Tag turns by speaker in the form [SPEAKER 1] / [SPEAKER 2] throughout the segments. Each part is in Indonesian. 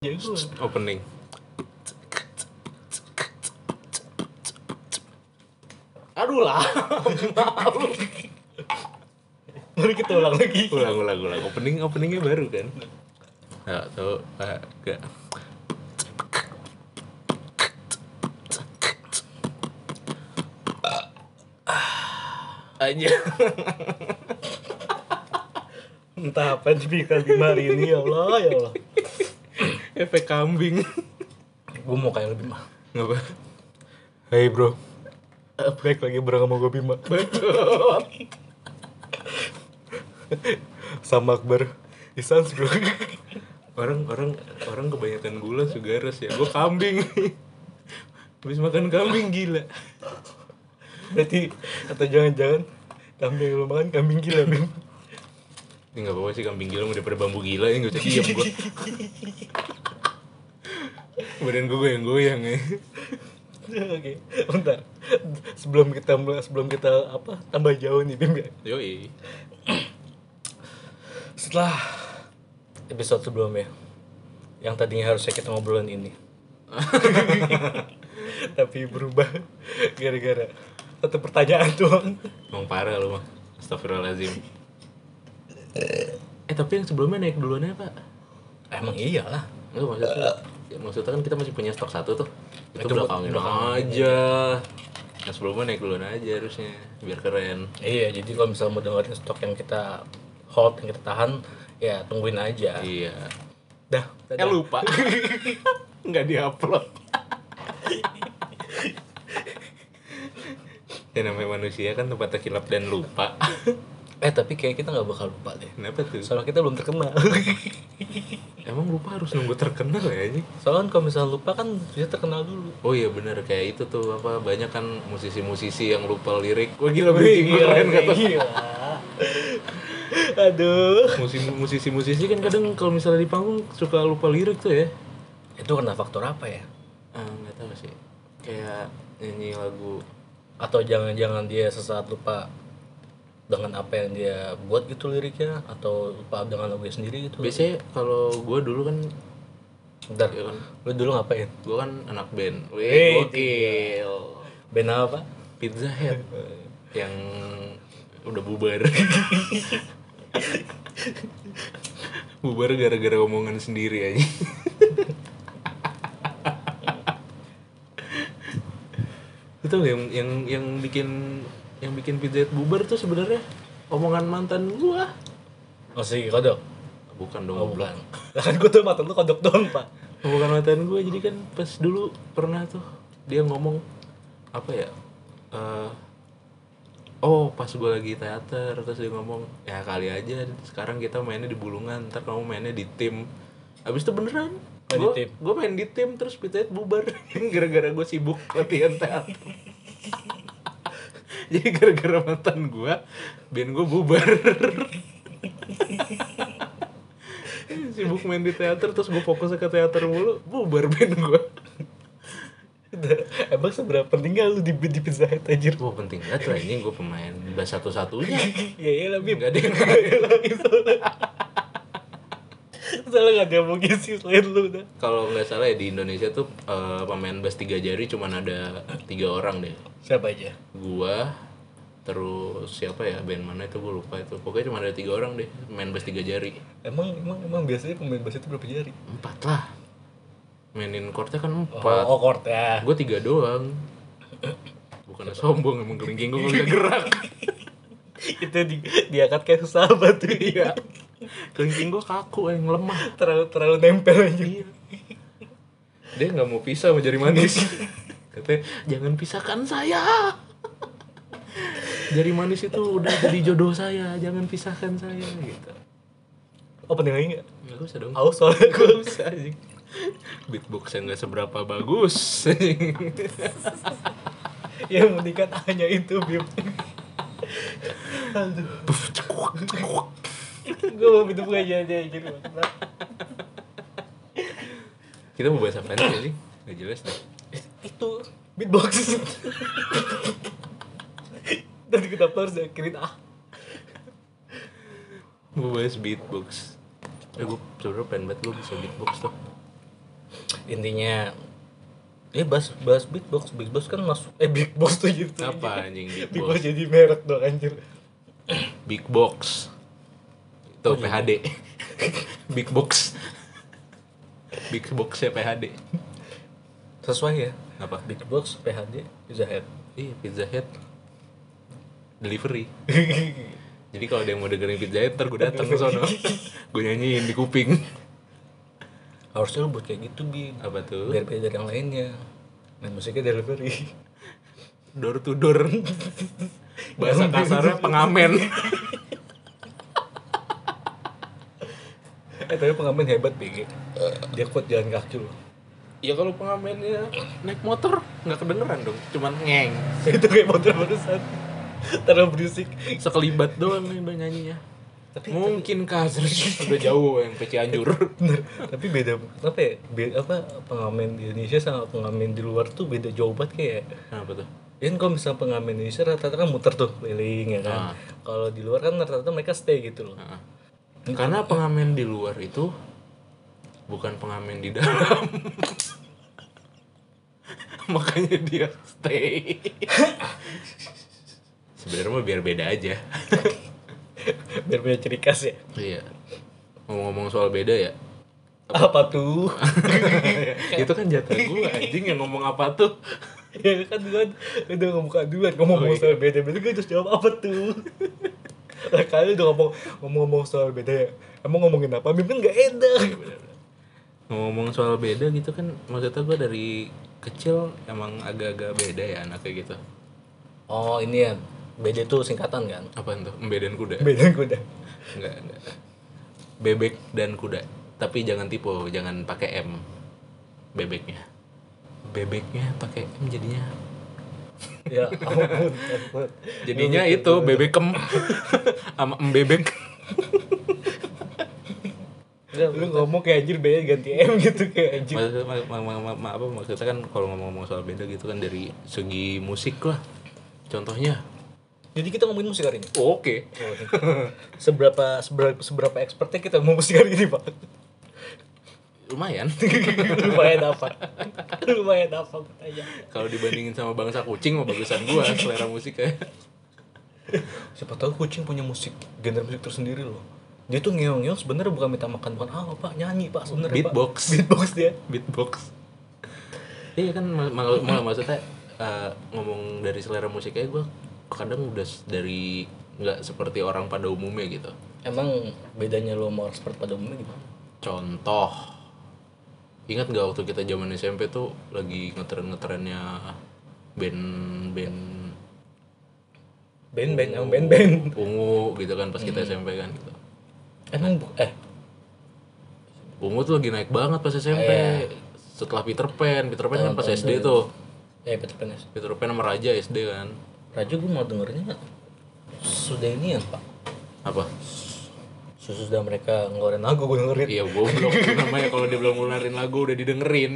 [SPEAKER 1] Jago.
[SPEAKER 2] Opening.
[SPEAKER 1] Aduh lah. Mari kita ulang lagi.
[SPEAKER 2] Ulang, ulang, ulang. Opening, openingnya baru kan? Ya, tuh, agak. Aja.
[SPEAKER 1] Entah apa yang dibikin hari ini ya Allah ya Allah.
[SPEAKER 2] Efek kambing.
[SPEAKER 1] Gue mau kayak lebih mah.
[SPEAKER 2] Ngapa?
[SPEAKER 1] Hey bro. Baik lagi bareng sama gue Bima. sama Akbar. Isan bro.
[SPEAKER 2] Orang, orang, orang kebanyakan gula sugares ya. Gue kambing. Habis makan kambing gila.
[SPEAKER 1] Berarti atau jangan-jangan kambing lu makan kambing gila Bim.
[SPEAKER 2] Ini gak apa-apa sih kambing gila udah pada bambu gila ya gak usah diam gue Badan gue goyang-goyang ya
[SPEAKER 1] Oke, bentar. Sebelum kita mulai- sebelum kita apa tambah jauh nih Bim ya.
[SPEAKER 2] Yoi
[SPEAKER 1] Setelah episode sebelumnya yang tadinya harusnya kita ngobrolin ini. Tapi berubah gara-gara satu pertanyaan doang.
[SPEAKER 2] Emang parah lu mah Astagfirullahaladzim Eh tapi yang sebelumnya naik duluannya pak?
[SPEAKER 1] Emang iyalah.
[SPEAKER 2] Enggak maksudnya ya, Maksudnya kan kita masih punya stok satu tuh. Itu,
[SPEAKER 1] Itu
[SPEAKER 2] belakangin
[SPEAKER 1] belakangan.
[SPEAKER 2] aja. Yang sebelumnya naik duluan aja harusnya Biar keren.
[SPEAKER 1] Iya, jadi kalau misalnya mau dengerin stok yang kita hold, yang kita tahan, ya tungguin aja.
[SPEAKER 2] Iya.
[SPEAKER 1] Dah, dadah.
[SPEAKER 2] lupa. Nggak diupload. Ya namanya manusia kan tempatnya kilap dan lupa
[SPEAKER 1] Eh, tapi kayak kita nggak bakal lupa deh.
[SPEAKER 2] Kenapa tuh?
[SPEAKER 1] Soalnya kita belum terkenal.
[SPEAKER 2] Emang lupa harus nunggu terkenal ya ini?
[SPEAKER 1] Soalnya kalau misalnya lupa kan bisa terkenal dulu.
[SPEAKER 2] Oh iya bener kayak itu tuh apa banyak kan musisi-musisi yang lupa lirik. Wah gila bridging gue
[SPEAKER 1] gila,
[SPEAKER 2] keren kata.
[SPEAKER 1] gila. Aduh.
[SPEAKER 2] Musisi-musisi kan kadang kalau misalnya di panggung suka lupa lirik tuh ya.
[SPEAKER 1] Itu kena faktor apa ya?
[SPEAKER 2] Ah nggak tahu sih. Kayak nyanyi lagu.
[SPEAKER 1] Atau jangan-jangan dia sesaat lupa dengan apa yang dia buat gitu liriknya atau lupa dengan lagunya sendiri gitu.
[SPEAKER 2] Biasanya kalau gue dulu kan
[SPEAKER 1] Bentar,
[SPEAKER 2] ya kan
[SPEAKER 1] lu dulu ngapain?
[SPEAKER 2] gue kan anak band.
[SPEAKER 1] Wih
[SPEAKER 2] gokil.
[SPEAKER 1] Band apa?
[SPEAKER 2] Pizza Head yang udah bubar. bubar gara-gara omongan sendiri aja. itu yang yang yang bikin yang bikin Pizza Head bubar tuh sebenarnya omongan mantan gua.
[SPEAKER 1] Oh si kodok?
[SPEAKER 2] Bukan dong.
[SPEAKER 1] Oh bukan. Kan gue tuh mata lu kodok doang pak.
[SPEAKER 2] Omongan mantan gua jadi kan pas dulu pernah tuh dia ngomong apa ya? eh oh pas gue lagi teater terus dia ngomong ya kali aja sekarang kita mainnya di bulungan ntar kamu mainnya di tim abis itu beneran
[SPEAKER 1] Oh,
[SPEAKER 2] gue gue main di tim terus Hut bubar gara-gara gue sibuk latihan teater jadi gara-gara mantan gue band gue bubar. Sibuk main di teater terus gue fokus ke teater mulu bubar band gue
[SPEAKER 1] Emang seberapa penting gak lu di, di Pizza Hut anjir?
[SPEAKER 2] Wah penting banget lah ini gue pemain bass satu-satunya.
[SPEAKER 1] Ya iya lah Bim.
[SPEAKER 2] Nggak ada yang
[SPEAKER 1] Soalnya gak ada yang mau ngisi selain lu dah.
[SPEAKER 2] Kalau nggak salah ya di Indonesia tuh eh, pemain bass tiga jari cuman ada tiga orang deh.
[SPEAKER 1] Siapa aja?
[SPEAKER 2] Gua, terus siapa ya band mana itu gue lupa itu. Pokoknya cuma ada tiga orang deh main bass tiga jari.
[SPEAKER 1] Emang emang emang biasanya pemain bass itu berapa jari?
[SPEAKER 2] Empat lah. Mainin chordnya kan
[SPEAKER 1] Oh,
[SPEAKER 2] empat.
[SPEAKER 1] oh chord ya.
[SPEAKER 2] Gue tiga doang. Bukan sombong emang kelingking gue nggak gerak.
[SPEAKER 1] itu di, diangkat kayak susah banget tuh.
[SPEAKER 2] Iya. Kelingking gue kaku yang lemah.
[SPEAKER 1] terlalu terlalu nempel aja.
[SPEAKER 2] Iya. Dia nggak mau pisah sama jari manis. Katanya jangan pisahkan saya. Jari manis itu udah jadi jodoh saya, jangan pisahkan saya gitu.
[SPEAKER 1] Oh penting lagi nggak?
[SPEAKER 2] Nggak usah dong.
[SPEAKER 1] Aus soalnya gue.
[SPEAKER 2] Usah anjing. Beatboxnya nggak seberapa bagus.
[SPEAKER 1] Yang penting kan hanya itu Bim. Aduh. Gue mau minum aja aja gitu.
[SPEAKER 2] Kita mau bahas apa sih? Gak jelas deh.
[SPEAKER 1] itu beatbox. Dan kita harus akhirin ah.
[SPEAKER 2] Mau bahas beatbox. Eh gue sebenernya pengen banget gue bisa beatbox tuh.
[SPEAKER 1] intinya ya bahas bahas beatbox beatbox kan masuk eh beatbox tuh gitu
[SPEAKER 2] apa anjing big
[SPEAKER 1] beatbox
[SPEAKER 2] box
[SPEAKER 1] jadi merek dong anjir
[SPEAKER 2] big box itu
[SPEAKER 1] Oh, iya.
[SPEAKER 2] PHD big box. Big box ya PHD
[SPEAKER 1] sesuai ya.
[SPEAKER 2] Apa?
[SPEAKER 1] Beatbox PHD Pizza Hut
[SPEAKER 2] iya Pizza Hut delivery. Jadi kalau ada yang mau dengerin Pizza Hut ntar gue dateng ke sono. Gue nyanyiin di kuping.
[SPEAKER 1] Harusnya lu buat kayak gitu bi.
[SPEAKER 2] Apa tuh?
[SPEAKER 1] Biar beda dari yang lainnya. Main musiknya delivery.
[SPEAKER 2] Door to door. Bahasa kasarnya pengamen
[SPEAKER 1] eh tapi pengamen hebat bi dia kuat jalan kaki loh.
[SPEAKER 2] Ya kalau pengamennya naik motor nggak kedengeran dong. Cuman ngeng.
[SPEAKER 1] Itu kayak motor barusan. Terlalu berisik.
[SPEAKER 2] Sekelibat doang nih udah nyanyinya.
[SPEAKER 1] Tapi
[SPEAKER 2] mungkin kasar udah jauh yang peci anjur
[SPEAKER 1] bener. Tapi beda apa ya be- apa pengamen di Indonesia sama pengamen di luar tuh beda jauh banget kayak.
[SPEAKER 2] Apa tuh?
[SPEAKER 1] Ya kan kalau misalnya pengamen di Indonesia rata-rata kan muter tuh keliling ya kan.
[SPEAKER 2] Ah.
[SPEAKER 1] Kalau di luar kan rata-rata mereka stay gitu loh.
[SPEAKER 2] Heeh. Karena pengamen di luar itu bukan pengamen di dalam makanya dia stay sebenarnya mah biar beda aja
[SPEAKER 1] Biar punya ciri khas ya.
[SPEAKER 2] iya ngomong-ngomong soal beda ya
[SPEAKER 1] Apa tuh?
[SPEAKER 2] itu kan jatah gue anjing yang ngomong apa tuh
[SPEAKER 1] ya kan duluan udah ngomong duluan ngomong
[SPEAKER 2] Oh, iya.
[SPEAKER 1] soal beda beda gue terus jawab apa tuh? Lah kali udah ngomong ngomong soal beda ya. Emang ngomongin apa? Mim kan gak enak.
[SPEAKER 2] ngomong soal beda gitu kan maksudnya gue dari kecil emang agak-agak beda ya anaknya gitu
[SPEAKER 1] Oh ini ya beda tuh singkatan kan?
[SPEAKER 2] apa tuh embedan kuda
[SPEAKER 1] Beda kuda.
[SPEAKER 2] enggak enggak bebek dan kuda tapi jangan tipe jangan pakai m bebeknya bebeknya pakai m jadinya
[SPEAKER 1] Ya ampun. ampun.
[SPEAKER 2] jadinya itu bebekem sama bebek
[SPEAKER 1] Udah, lu ngomong kayak anjir beda ganti M gitu kayak anjir.
[SPEAKER 2] maksudnya ma- ma- ma- ma- ma- apa maksudnya kan kalau ngomong-ngomong soal beda gitu kan dari segi musik lah contohnya
[SPEAKER 1] Jadi kita ngomongin musik hari ini.
[SPEAKER 2] oke
[SPEAKER 1] seberapa seberapa seberapa expertnya kita mau musik hari ini pak
[SPEAKER 2] lumayan.
[SPEAKER 1] Lumayan apa? Lumayan apa gue tanya
[SPEAKER 2] kalau dibandingin sama bangsa kucing mah bagusan gua selera musiknya.
[SPEAKER 1] Siapa tahu kucing punya musik genre musik tersendiri loh. Dia tuh ngeong ngeong sebenarnya bukan minta makan bukan apa pak nyanyi pak sebenarnya Pak.
[SPEAKER 2] Beatbox.
[SPEAKER 1] beatbox dia.
[SPEAKER 2] Beatbox. Iya kan mal- mal- malah maksudnya eh, ngomong dari selera musiknya gue kadang udah dari nggak seperti orang pada umumnya gitu.
[SPEAKER 1] Emang bedanya lo sama orang seperti pada umumnya gimana?
[SPEAKER 2] Contoh ingat nggak waktu kita zaman SMP tuh lagi ngetren ngetrennya band band
[SPEAKER 1] band band yang band band.
[SPEAKER 2] Ungu gitu kan pas kita SMP kan gitu.
[SPEAKER 1] Emang eh.
[SPEAKER 2] Ungu tuh lagi naik banget pas SMP
[SPEAKER 1] Iya.
[SPEAKER 2] setelah Peter Pan. Peter Pan kan pas SD tuh.
[SPEAKER 1] Eh Peter Pan ya.
[SPEAKER 2] Peter Pan sama Raja SD kan.
[SPEAKER 1] Raja gue mau dengernya sudah ini ya pak.
[SPEAKER 2] Apa
[SPEAKER 1] sesudah mereka ngeluarin lagu gue dengerin.
[SPEAKER 2] Iya goblok. Itu namanya kalau dia belum ngeluarin lagu udah didengerin.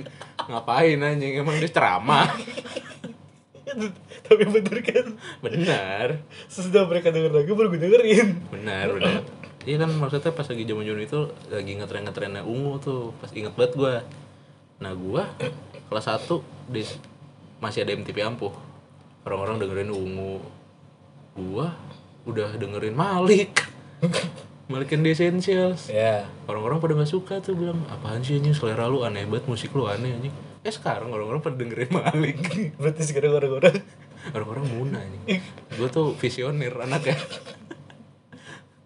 [SPEAKER 2] Ngapain anjing? Emang dia ceramah.
[SPEAKER 1] Tapi bener kan?
[SPEAKER 2] Benar
[SPEAKER 1] sesudah mereka denger lagu baru gue dengerin.
[SPEAKER 2] Benar benar Iya kan maksudnya pas lagi zaman zaman itu lagi ngetren-ngetrennya ungu tuh Pas inget banget gua. Nah gua kelas 1 di, masih ada MTV ampuh. Orang-orang dengerin ungu. Gua udah dengerin Malik And the Essentials.
[SPEAKER 1] Ya.
[SPEAKER 2] Orang-orang pada nggak suka tuh bilang apaan sih anjing? Selera lu aneh banget musik lu aneh anjing. Eh sekarang orang-orang pada dengerin Malik.
[SPEAKER 1] Berarti sekarang orang-orang
[SPEAKER 2] orang-orang muna anjing. Gue tuh visioner anaknya.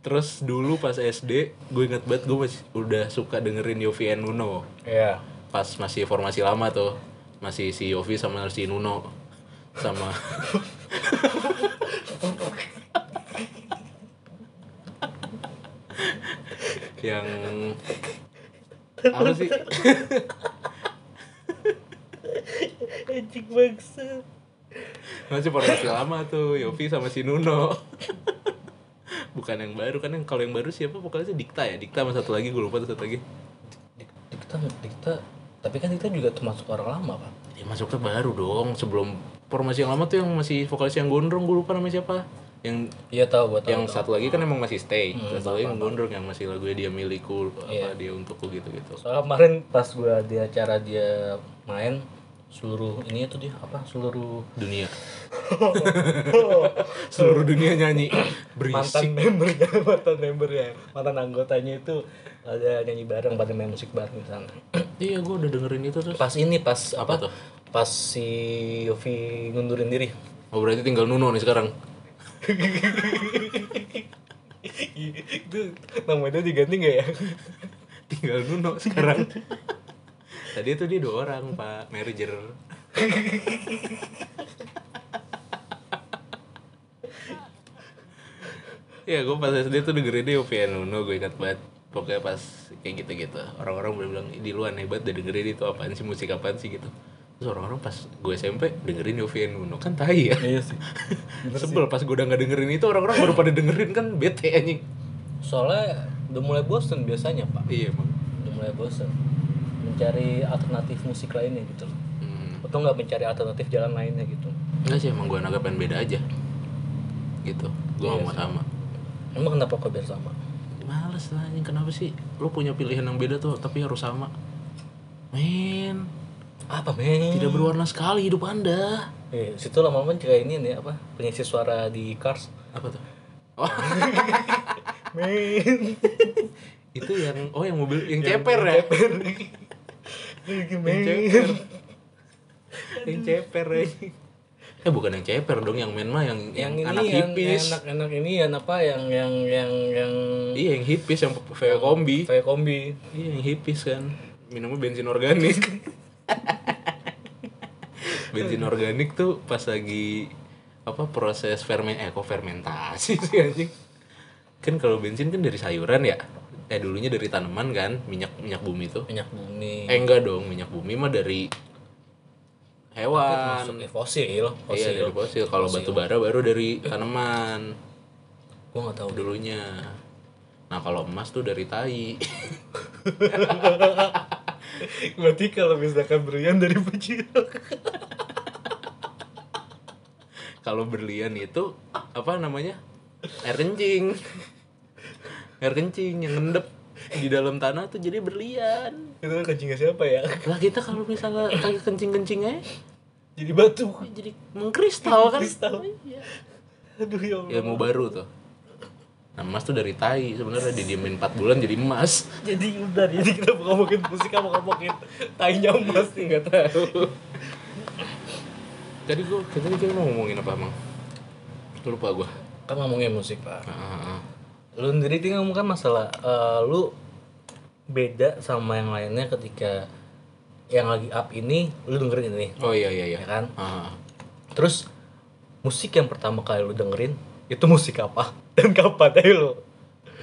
[SPEAKER 2] Terus dulu pas SD gue inget banget gue masih udah suka dengerin Yofi and Nuno.
[SPEAKER 1] Ya.
[SPEAKER 2] Pas masih formasi lama tuh masih si Yofi sama si Nuno sama yang apa sih?
[SPEAKER 1] Anjing bangsa
[SPEAKER 2] masih formasi lama tuh Yofi sama si Nuno. Bukan yang baru kan yang kalau yang baru siapa? Pokoknya Dikta ya Dikta sama satu lagi gue lupa tuh satu lagi.
[SPEAKER 1] Dik- Dikta Dikta tapi kan Dikta juga termasuk orang lama pak.
[SPEAKER 2] Ya masuknya baru dong sebelum formasi yang lama tuh yang masih vokalis yang gondrong gue lupa namanya siapa yang
[SPEAKER 1] Iya tahu gua tahu.
[SPEAKER 2] yang
[SPEAKER 1] tahu.
[SPEAKER 2] satu lagi kan emang masih stay.
[SPEAKER 1] Hmm,
[SPEAKER 2] satu lagi yang gondrong yang masih lagunya dia milikku apa dia untukku gitu gitu
[SPEAKER 1] Soalnya kemarin pas gua di acara dia main seluruh ini itu dia apa seluruh
[SPEAKER 2] dunia. Seluruh dunia nyanyi.
[SPEAKER 1] Mantan
[SPEAKER 2] berisik
[SPEAKER 1] membernya mantan membernya mantan anggotanya itu ada nyanyi bareng pada main musik bareng di sana.
[SPEAKER 2] Iya gue udah dengerin itu terus?
[SPEAKER 1] Pas ini pas apa,
[SPEAKER 2] tuh?
[SPEAKER 1] pas si Yofi ngundurin diri.
[SPEAKER 2] Oh berarti tinggal Nuno nih sekarang
[SPEAKER 1] itu namanya diganti nggak ya?
[SPEAKER 2] Tinggal Nuno sekarang. Tadi itu dia dua orang pak. Manager ya gue pas SD tuh dengerin dia Yofi Nuno gue ingat banget. Pokoknya pas kayak gitu-gitu. Orang-orang bilang di luar hebat udah dengerin itu. Apaan sih musik apaan sih gitu terus orang-orang pas gue SMP dengerin Yofi Nuno kan tai ya?
[SPEAKER 1] Iya sih.
[SPEAKER 2] Sebel pas gue udah nggak dengerin itu orang-orang baru pada dengerin kan bete anjing.
[SPEAKER 1] Soalnya udah mulai bosen biasanya pak.
[SPEAKER 2] Iya emang.
[SPEAKER 1] Udah mulai bosen. Mencari alternatif musik lainnya gitu loh.
[SPEAKER 2] Hmm.
[SPEAKER 1] atau nggak mencari alternatif jalan lainnya gitu.
[SPEAKER 2] Enggak sih emang gue anaknya pengen beda aja. Gitu. Gue
[SPEAKER 1] Iya
[SPEAKER 2] gak mau sama.
[SPEAKER 1] Emang kenapa kok biar sama?
[SPEAKER 2] Males lah anjing. Kenapa sih? Lu punya pilihan yang beda tuh tapi harus sama. Men
[SPEAKER 1] apa men?
[SPEAKER 2] Tidak berwarna sekali hidup anda.
[SPEAKER 1] Eh, situ lama-lama kayak ini nih apa pengisi suara di Cars.
[SPEAKER 2] apa tuh? Oh.
[SPEAKER 1] Men.
[SPEAKER 2] itu yang oh yang mobil yang ceper ya? yang
[SPEAKER 1] Men.
[SPEAKER 2] ceper. Yang ceper anjing eh bukan yang ceper dong yang main mah yang
[SPEAKER 1] Yang
[SPEAKER 2] yang,
[SPEAKER 1] ini
[SPEAKER 2] anak
[SPEAKER 1] yang
[SPEAKER 2] hipis
[SPEAKER 1] enak-enak ini yang apa yang yang yang yang
[SPEAKER 2] iya yang hipis yang VW kombi.
[SPEAKER 1] Kombi.
[SPEAKER 2] Iya yang hipis kan. Minumnya bensin organik Bensin organik tuh pas lagi Apa proses fermen Eh kok fermentasi sih anjing? Kan kalau bensin kan dari sayuran ya? Eh dulunya dari tanaman kan Minyak minyak bumi tuh.
[SPEAKER 1] Minyak bumi.
[SPEAKER 2] Eh enggak dong Minyak bumi mah dari Hewan.
[SPEAKER 1] Masuk eh, fosil,
[SPEAKER 2] Iya
[SPEAKER 1] fosil.
[SPEAKER 2] dari fosil. Kalau batu bara baru dari tanaman.
[SPEAKER 1] Gua nggak tahu.
[SPEAKER 2] Dulunya. Nah kalau emas tuh dari tai
[SPEAKER 1] Berarti kalau misalkan berlian dari bajirok.
[SPEAKER 2] kalau berlian itu apa namanya air kencing air kencing yang ngendep di dalam tanah tuh jadi berlian
[SPEAKER 1] Itu kan kencingnya siapa ya?
[SPEAKER 2] lah kita kalau misalnya kaki kencing kencingnya
[SPEAKER 1] Jadi batu.
[SPEAKER 2] jadi mengkristal kan
[SPEAKER 1] Kristal.
[SPEAKER 2] Iya.
[SPEAKER 1] Aduh ya Allah.
[SPEAKER 2] ilmu baru tuh nah emas tuh dari tai sebenarnya didiemin 4 bulan jadi emas
[SPEAKER 1] Jadi udah jadi kita mau ngomongin musik apa ngomongin tainya emas nih nggak tahu.
[SPEAKER 2] tadi gua kita kita mau ngomongin apa emang lupa gua
[SPEAKER 1] Kan ngomongin musik pak.
[SPEAKER 2] Ah, ah, ah.
[SPEAKER 1] Lu sendiri tinggal ngomong kan masalah eh, lu beda sama yang lainnya ketika yang lagi up ini lu dengerin ini
[SPEAKER 2] oh iya iya iya
[SPEAKER 1] ya kan
[SPEAKER 2] ah.
[SPEAKER 1] terus musik yang pertama kali lu dengerin itu musik apa dan kapan ayo lu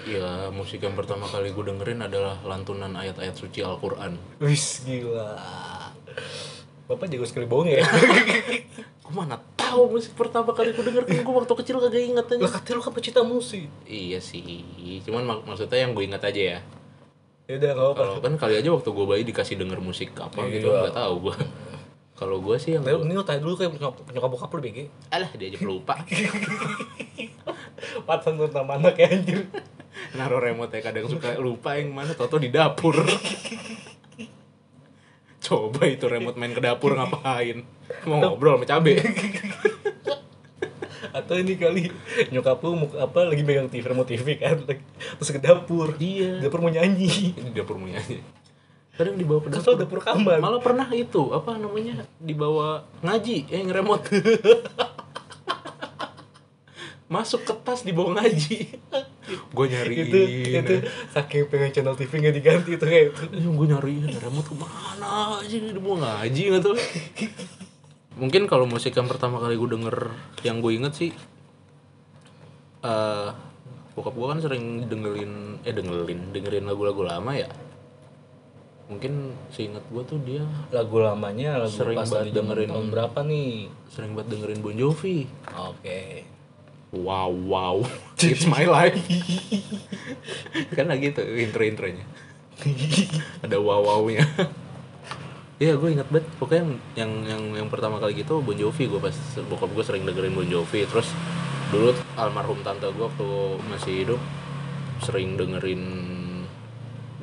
[SPEAKER 2] Iya, musik yang pertama kali gue dengerin adalah lantunan ayat-ayat suci Al-Quran
[SPEAKER 1] wis gila bapak jago sekali bohong ya
[SPEAKER 2] Gue mana tahu musik pertama kali gue denger kan gue waktu kecil kagak inget
[SPEAKER 1] lah
[SPEAKER 2] aja.
[SPEAKER 1] katanya lu kan pecinta musik
[SPEAKER 2] Iya sih, cuman mak- maksudnya yang gue ingat aja ya.
[SPEAKER 1] ya udah nggak apa
[SPEAKER 2] Kalau kan kali aja waktu gue bayi dikasih denger musik apa
[SPEAKER 1] Iya.
[SPEAKER 2] gitu nggak tahu gue. Kalau gue sih yang
[SPEAKER 1] Tapi ini lu tanya dulu kayak nyokap bokap lu BG
[SPEAKER 2] alah dia aja pelupa.
[SPEAKER 1] Patan tentang mana kayak anjir
[SPEAKER 2] Naruh remote ya kadang suka lupa yang mana toto di dapur. Coba itu remote main ke dapur ngapain? Mau ngobrol sama cabe.
[SPEAKER 1] Atau ini kali nyokap lu apa lagi megang TV remote TV kan terus ke dapur
[SPEAKER 2] Iya.
[SPEAKER 1] dapur mau nyanyi
[SPEAKER 2] Ini dapur mau nyanyi. Kadang dibawa ke dapur.
[SPEAKER 1] dapur kamar
[SPEAKER 2] Malah pernah itu apa namanya dibawa ngaji yang remote. Masuk ke tas dibawa ngaji. Gue nyariin.
[SPEAKER 1] itu itu saking pengen channel TV nggak diganti itu kayak itu
[SPEAKER 2] Iya, gue nyariin remote ke mana aja dia mau ngaji nggak tuh. Mungkin kalau musik yang pertama kali gue denger yang gue inget sih eh bokap gue kan sering dengerin eh dengerin dengerin lagu-lagu lama ya mungkin seingat gue tuh dia
[SPEAKER 1] lagu lamanya lagu
[SPEAKER 2] Sering banget
[SPEAKER 1] di
[SPEAKER 2] dengerin.
[SPEAKER 1] tahun berapa nih
[SPEAKER 2] sering banget dengerin Bon Jovi
[SPEAKER 1] oke
[SPEAKER 2] wow wow. It's my life. Kan lagi tuh intro intronya ada wow wownya Iya gue inget banget. Pokoknya yang yang yang, yang pertama kali gitu Bon Jovi. Gue pas bokap gue sering dengerin Bon Jovi. Terus dulu almarhum tante gue waktu masih hidup sering dengerin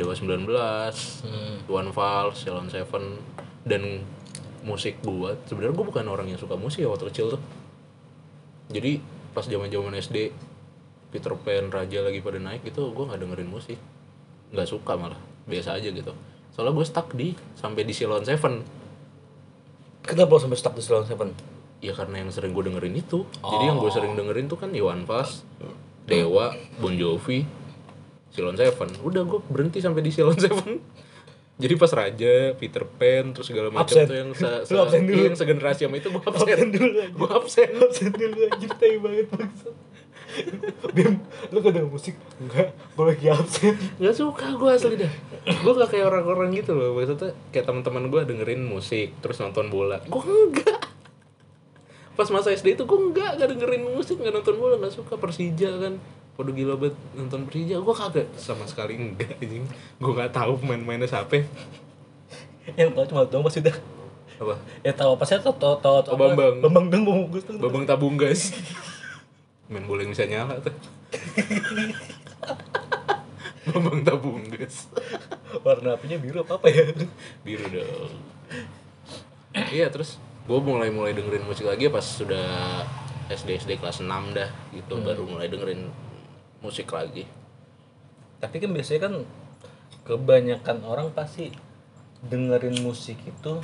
[SPEAKER 2] Dewa 19
[SPEAKER 1] Hmm.
[SPEAKER 2] One Vals, Ceylon Seven dan musik buat sebenarnya gue bukan orang yang suka musik ya waktu kecil tuh. Jadi pas zaman zaman SD Peter Pan Raja lagi pada naik gitu gue nggak dengerin musik. Nggak suka malah biasa aja gitu. Soalnya gue stuck di sampai di Ceylon Seven.
[SPEAKER 1] Kenapa lo sampai stuck di Silon Seven?
[SPEAKER 2] ya karena yang sering gue dengerin itu. Jadi yang gue sering dengerin tuh kan Iwan Fals Dewa Bon Jovi Ceylon Seven. Udah gue berhenti sampai di Ceylon Seven jadi pas Raja Peter Pan terus segala macam tuh yang se, se-
[SPEAKER 1] absen dulu.
[SPEAKER 2] iya, yang segenerasi sama itu gue absen,
[SPEAKER 1] Absen dulu aja.
[SPEAKER 2] gue absen
[SPEAKER 1] Absen dulu anjir tai banget maksud. Bim, lu gak denger musik? Enggak, gue lagi absen.
[SPEAKER 2] Gak suka gue asli dah Gue gak kayak orang-orang gitu loh Maksudnya kayak teman-teman gue dengerin musik Terus nonton bola Gue enggak Pas masa SD itu gue enggak Gak dengerin musik Gak nonton bola Gak suka Persija kan Waduh gila banget nonton Persija. Gue kagak sama sekali enggak anjing. Gue gak tahu pemain-pemainnya siapa
[SPEAKER 1] Yang tau cuma doang pas udah.
[SPEAKER 2] Apa?
[SPEAKER 1] Ya tahu apa sih? Tau tau tau
[SPEAKER 2] Oh, Bambang.
[SPEAKER 1] Bambang dong Bambang Gus tuh.
[SPEAKER 2] Babang tabung guys. Main bola yang bisa nyala tuh. Babang tabung guys.
[SPEAKER 1] Warna apinya biru apa apa ya?
[SPEAKER 2] biru dong. Iya terus gue mulai mulai dengerin musik lagi pas sudah SD SD kelas 6 dah. Gitu baru mulai dengerin musik lagi
[SPEAKER 1] Tapi kan biasanya kan kebanyakan orang pasti dengerin musik itu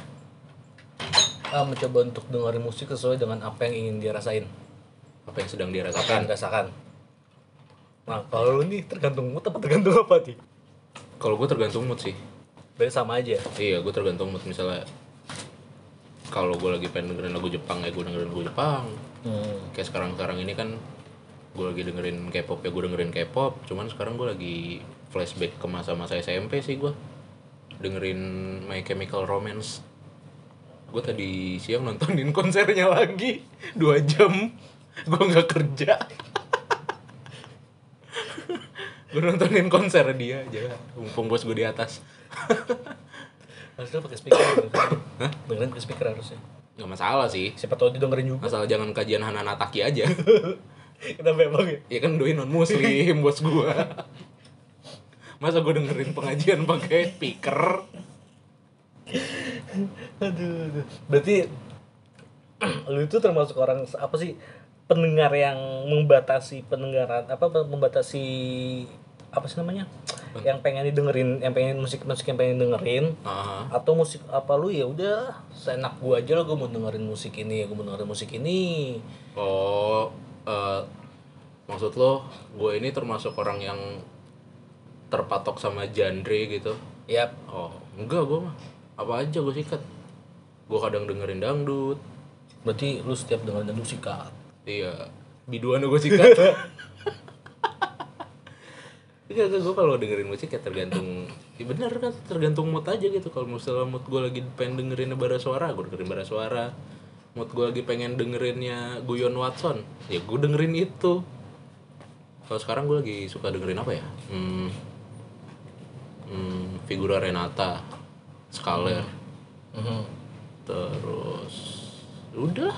[SPEAKER 1] ah, mencoba untuk dengerin musik sesuai dengan apa yang ingin dia rasain,
[SPEAKER 2] apa yang sedang dia rasakan
[SPEAKER 1] dirasakan. Nah, kalau lu nih tergantung mood apa tergantung apa nih?
[SPEAKER 2] kalau gue tergantung mood sih
[SPEAKER 1] Berarti sama aja.
[SPEAKER 2] iya gue tergantung mood misalnya kalau gue lagi pengen dengerin lagu Jepang ya gue dengerin lagu Jepang
[SPEAKER 1] Hmm.
[SPEAKER 2] kayak sekarang sekarang ini kan gue lagi dengerin K-pop ya gue dengerin K-pop. Cuman sekarang gue lagi flashback ke masa-masa SMP sih gue dengerin My Chemical Romance. Gue tadi siang nontonin konsernya lagi. Dua jam. Gue nggak kerja. Gue nontonin konser dia aja. Mumpung bos gue di atas.
[SPEAKER 1] Harusnya pakai speaker. Hah? Dengerin pakai speaker harusnya.
[SPEAKER 2] nggak masalah sih.
[SPEAKER 1] Siapa tahu didengerin juga.
[SPEAKER 2] asal jangan kajian Hanana Taki aja
[SPEAKER 1] Kenapa emang ya?
[SPEAKER 2] ya kan doi non muslim bos gua. Masa gue dengerin pengajian pakai speaker?
[SPEAKER 1] Aduh, aduh. Berarti lu itu termasuk orang apa sih pendengar yang membatasi pendengaran apa membatasi apa sih namanya? Yang pengen didengerin yang pengen musik musik yang pengen dengerin
[SPEAKER 2] Ah,
[SPEAKER 1] atau musik apa lu ya udah seenak gua aja lo gua mau dengerin musik ini gua mau dengerin musik ini.
[SPEAKER 2] Oh eh, maksud lo gue ini termasuk orang yang terpatok sama genre gitu?
[SPEAKER 1] Yap.
[SPEAKER 2] oh enggak gue mah. Apa aja gue sikat. Gue kadang dengerin dangdut.
[SPEAKER 1] Berarti lu setiap dengerin dangdut sikat?
[SPEAKER 2] Iya. Biduan gue sikat. Iya, gue kalau dengerin musik ya tergantung ya bener kan tergantung mood aja gitu. Kalau misalnya mood gue lagi pengen dengerin bara suara gue dengerin bara suara mood gue lagi pengen dengerinnya Guyon Watson. Ya gue dengerin itu. Kalau sekarang gue lagi suka dengerin apa ya? Hmm, hmm, Figura Renata Scaler
[SPEAKER 1] Mhm.
[SPEAKER 2] terus udah.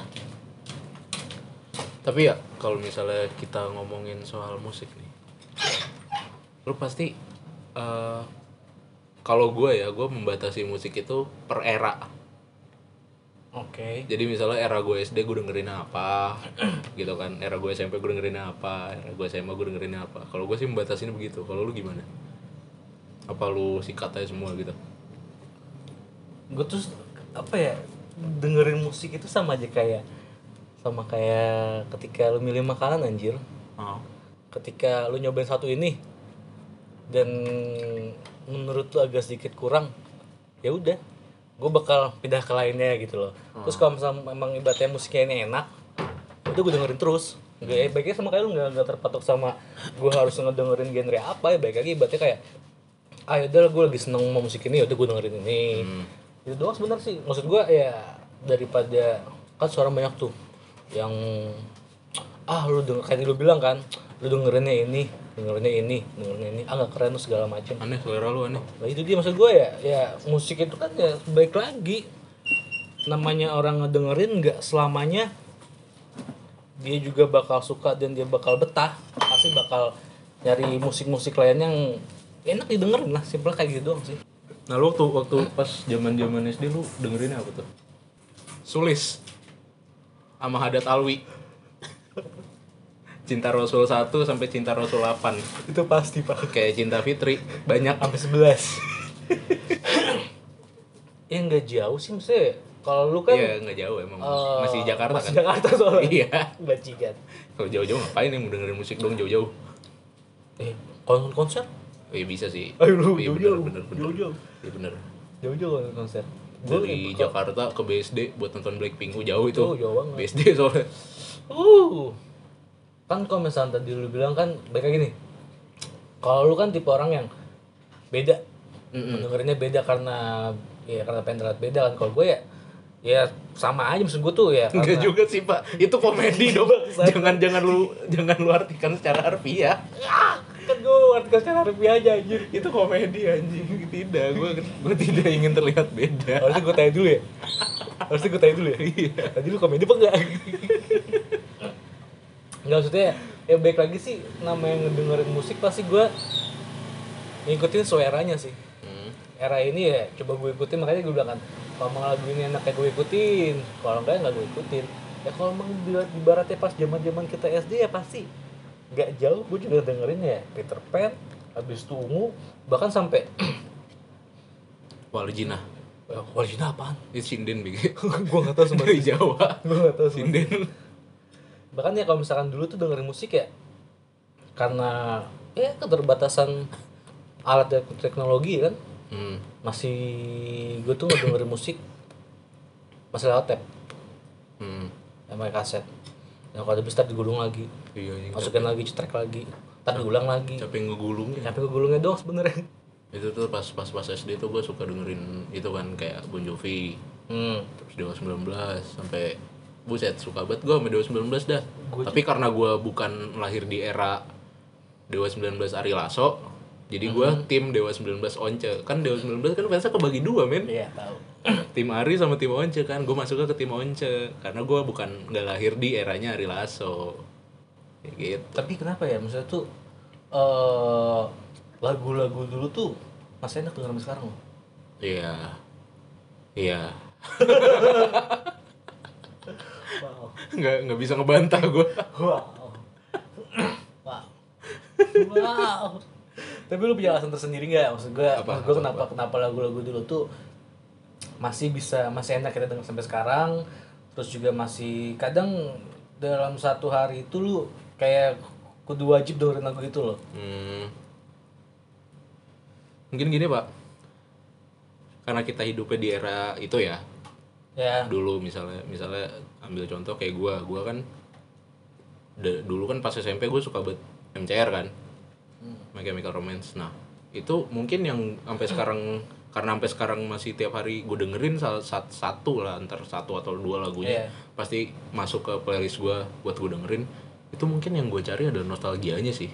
[SPEAKER 2] Tapi ya kalau misalnya kita ngomongin soal musik nih lu pasti eh, kalau gue ya gue membatasi musik itu per era
[SPEAKER 1] oke.
[SPEAKER 2] Jadi misalnya era gue SD gue dengerin apa gitu kan. Era gue SMP gue dengerin apa era gue SMA gue dengerin apa. Kalau gue sih membatasin begitu. Kalau lu gimana? Apa lu sikat aja semua gitu?
[SPEAKER 1] Gue tuh apa ya dengerin musik itu sama aja kayak sama kayak ketika lu milih makanan anjir.
[SPEAKER 2] Oh.
[SPEAKER 1] ketika lu nyobain satu ini dan menurut lu agak sedikit kurang ya udah gue bakal pindah ke lainnya gitu loh. Terus kalau misalnya memang ibaratnya musiknya ini enak udah gue dengerin terus. Gak, ya, baiknya sama kayak lu nggak nggak terpatok sama gue harus ngedengerin genre apa ya baik lagi ibaratnya kayak ah yaudah gue lagi seneng sama musik ini yaudah gue dengerin ini. Itu doang sebenarnya sih. Maksud gue ya daripada kan suara banyak tuh yang ah lu denger kayak lu bilang kan lu dengerinnya ini dengerinnya ini dengerinnya ini. Ah nggak keren segala macam.
[SPEAKER 2] Aneh selera lu aneh.
[SPEAKER 1] Nah itu dia maksud gue ya ya musik itu kan ya baik lagi. Namanya orang ngedengerin nggak selamanya dia juga bakal suka dan dia bakal betah. Pasti bakal nyari musik-musik lain yang enak didengerin lah. Simpel kayak gitu doang sih.
[SPEAKER 2] Nah lu waktu waktu pas zaman zaman SD lu dengerin apa tuh? Sulis. Sama Hadat Alwi. Cinta Rasul 1 sampai Cinta Rasul 8
[SPEAKER 1] itu pasti pak.
[SPEAKER 2] Kayak Cinta Fitri Banyak.
[SPEAKER 1] Sampai sebelas. Ya nggak jauh sih maksudnya. Kalau lu kan
[SPEAKER 2] Iya nggak jauh emang.
[SPEAKER 1] eh,
[SPEAKER 2] Masih Jakarta
[SPEAKER 1] masih
[SPEAKER 2] kan?
[SPEAKER 1] Jakarta soalnya.
[SPEAKER 2] Iya.
[SPEAKER 1] Bajingan.
[SPEAKER 2] Kalau jauh-jauh ngapain ya mau dengerin musik dong jauh-jauh?
[SPEAKER 1] Eh konser konser?
[SPEAKER 2] Oh iya bisa sih.
[SPEAKER 1] Ayo lu,
[SPEAKER 2] Iya
[SPEAKER 1] jauh-jauh.
[SPEAKER 2] bener bener
[SPEAKER 1] Jauh-jauh.
[SPEAKER 2] Iya bener.
[SPEAKER 1] Jauh-jauh konser
[SPEAKER 2] Dari Jakarta ke BSD buat nonton Blackpink. Oh jauh itu.
[SPEAKER 1] Oh, jauh banget.
[SPEAKER 2] BSD soalnya.
[SPEAKER 1] Uh. Kan kalau misalnya tadi lu bilang kan baik kayak gini. Kalau lu kan tipe orang yang beda.
[SPEAKER 2] Mm-mm.
[SPEAKER 1] Dengerinnya beda karena ya karena pengen beda kan. Kalau gue ya ya sama aja maksud gue tuh ya.
[SPEAKER 2] Enggak
[SPEAKER 1] karena-
[SPEAKER 2] juga sih pak, itu komedi dong. Jangan jangan lu jangan lu artikan secara harfiah.
[SPEAKER 1] Kan gue artikel secara harfiah aja anjir.
[SPEAKER 2] Itu komedi anjing. Tidak, gue gue tidak ingin terlihat beda.
[SPEAKER 1] Harusnya gue tanya dulu ya. Harusnya gue tanya dulu ya.
[SPEAKER 2] Iya.
[SPEAKER 1] Tadi lu komedi apa enggak? Enggak maksudnya ya baik lagi sih namanya ngedengerin musik pasti gue ngikutin suaranya sih.
[SPEAKER 2] Hmm.
[SPEAKER 1] era ini ya coba gue ikutin makanya gue bilang kan kalau lagu ini enaknya gue ikutin kalau enggak ya nggak gue ikutin ya kalau emang di- ibaratnya pas zaman zaman kita SD ya pasti nggak jauh gue juga dengerin ya Peter Pan habis itu ungu bahkan sampai
[SPEAKER 2] Waljina.
[SPEAKER 1] Waljina apaan?
[SPEAKER 2] Itu sinden bikin.
[SPEAKER 1] gue nggak tahu
[SPEAKER 2] Dari
[SPEAKER 1] sebenarnya
[SPEAKER 2] Jawa.
[SPEAKER 1] gue nggak tahu sebenarnya.
[SPEAKER 2] Sinden.
[SPEAKER 1] Bahkan ya kalau misalkan dulu tuh dengerin musik ya karena ya keterbatasan alat dan teknologi kan
[SPEAKER 2] Hmm.
[SPEAKER 1] masih gue tuh ngedengerin musik masih lewat tape
[SPEAKER 2] Hmm.
[SPEAKER 1] sama kaset yang kalau habis digulung lagi
[SPEAKER 2] Iya, anjing.
[SPEAKER 1] masukin lagi cetrek lagi ntar diulang lagi
[SPEAKER 2] Capek ngegulungnya.
[SPEAKER 1] sampai ke gulungnya doang sebenarnya
[SPEAKER 2] Itu tuh pas pas pas SD tuh gue suka dengerin itu kan kayak Bon Jovi,
[SPEAKER 1] hmm.
[SPEAKER 2] terus Dewa 19 sampai buset suka banget gue sama Dewa 19 dah.
[SPEAKER 1] Gua
[SPEAKER 2] Tapi karena gue bukan lahir di era Dewa 19 Ari Lasso, jadi gue tim Dewa 19 Once. Kan Dewa 19 kan fansnya kebagi dua men.
[SPEAKER 1] iya tahu
[SPEAKER 2] tim Ari sama tim Once kan. Gue masuk ke tim Once karena gue bukan nggak lahir di eranya Ari Lasso. Kayak gitu.
[SPEAKER 1] tapi kenapa ya maksudnya tuh eh lagu-lagu dulu tuh masih enak denger sekarang loh
[SPEAKER 2] Iya. Iya.
[SPEAKER 1] wow.
[SPEAKER 2] Nggak nggak bisa ngebantah gue.
[SPEAKER 1] wow. Wow. Wow. Tapi lu punya alasan tersendiri nggak? Maksud gue
[SPEAKER 2] Apa?
[SPEAKER 1] maksud gue
[SPEAKER 2] Apa?
[SPEAKER 1] kenapa kenapa lagu-lagu dulu tuh masih bisa masih enak kita dengar sampai sekarang. Terus juga masih kadang dalam satu hari itu lu kayak kudu wajib dengerin lagu itu loh.
[SPEAKER 2] Hmm. Mungkin gini pak, karena kita hidupnya di era itu ya,
[SPEAKER 1] ya.
[SPEAKER 2] Dulu misalnya misalnya ambil contoh kayak gua. Gua kan dulu kan pas SMP gue suka buat MCR kan. My Chemical Romance. Nah itu mungkin yang sampai sekarang karena sampai sekarang masih tiap hari gue dengerin salah sat- satu lah antar satu atau dua lagunya
[SPEAKER 1] Iya.
[SPEAKER 2] pasti masuk ke playlist gua buat gue dengerin. Itu mungkin yang gue cari ada nostalgianya sih.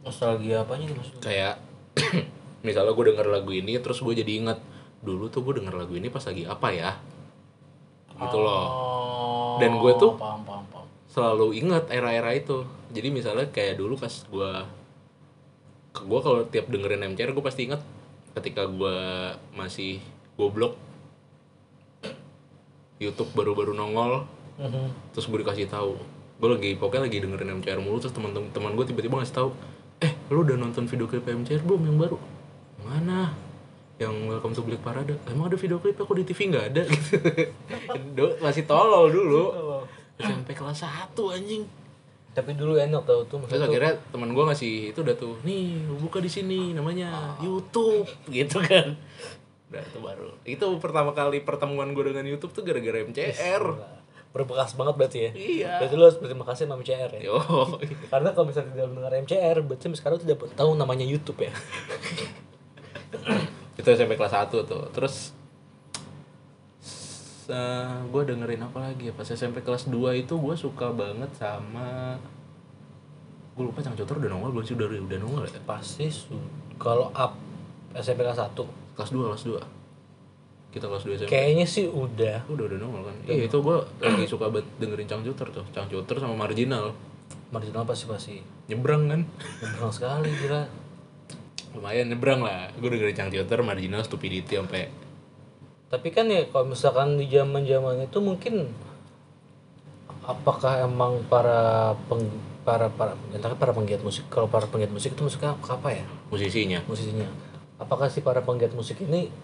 [SPEAKER 1] Nostalgia apanya nih maksudnya?
[SPEAKER 2] Kayak misalnya gue denger lagu ini terus gue jadi inget dulu tuh gue denger lagu ini pas lagi apa ya gitu loh.
[SPEAKER 1] Oh,
[SPEAKER 2] Dan gue tuh-
[SPEAKER 1] paham paham paham.
[SPEAKER 2] selalu inget era-era itu. Jadi misalnya kayak dulu pas gue gue kalau tiap dengerin MCR gue pasti inget ketika gue masih goblok YouTube baru-baru nongol
[SPEAKER 1] Mhm.
[SPEAKER 2] terus gue dikasih tahu. Gue lagi pokoknya lagi dengerin MCR mulu terus teman-teman teman gue tiba-tiba ngasih tahu eh lu udah nonton video klip MCR belum yang baru? Mana yang Welcome to Black Parade. Emang ada video klip aku di TV nggak ada? Gitu masih tolol dulu. SMP kelas 1 anjing.
[SPEAKER 1] Tapi dulu enak tau tuh
[SPEAKER 2] terus
[SPEAKER 1] maksudnya
[SPEAKER 2] akhirnya teman gue ngasih itu udah tuh nih buka di sini namanya YouTube gitu kan. Udah itu baru. Itu pertama kali pertemuan gue dengan YouTube tuh gara-gara MCR
[SPEAKER 1] berbekas banget berarti ya?
[SPEAKER 2] Iya.
[SPEAKER 1] Berarti lu harus berterima kasih sama MCR ya?
[SPEAKER 2] Yo
[SPEAKER 1] karena kalau misalnya tidak mendengar MCR berarti sampai sekarang tidak tahu namanya YouTube ya
[SPEAKER 2] itu SMP kelas 1 tuh. Terus gue dengerin apa lagi ya? Pas SMP kelas 2 itu gue suka banget sama gue lupa Cang Cotor udah nongol belum sih? Udah udah nongol ya?
[SPEAKER 1] Pasti su- kalau up SMP kelas 1
[SPEAKER 2] kelas 2 kelas 2 kita kelas 2 SMP
[SPEAKER 1] Kayaknya sih udah.
[SPEAKER 2] udah udah nongol kan? Iya itu gue lagi suka banget dengerin Cangcuter tuh. Cangcuter sama Marginal.
[SPEAKER 1] Marginal pasti pasti.
[SPEAKER 2] Nyebrang kan?
[SPEAKER 1] Nyebrang sekali kira.
[SPEAKER 2] Lumayan nyebrang lah. Gue dengerin Cangcuter Marginal Stupidity sampai
[SPEAKER 1] Tapi kan ya kalau misalkan di zaman-zaman itu mungkin apakah emang para peng, para para entah para penggiat musik kalau para penggiat musik itu maksudnya apa ya?
[SPEAKER 2] Musisinya.
[SPEAKER 1] Musisinya. Apakah si para penggiat musik ini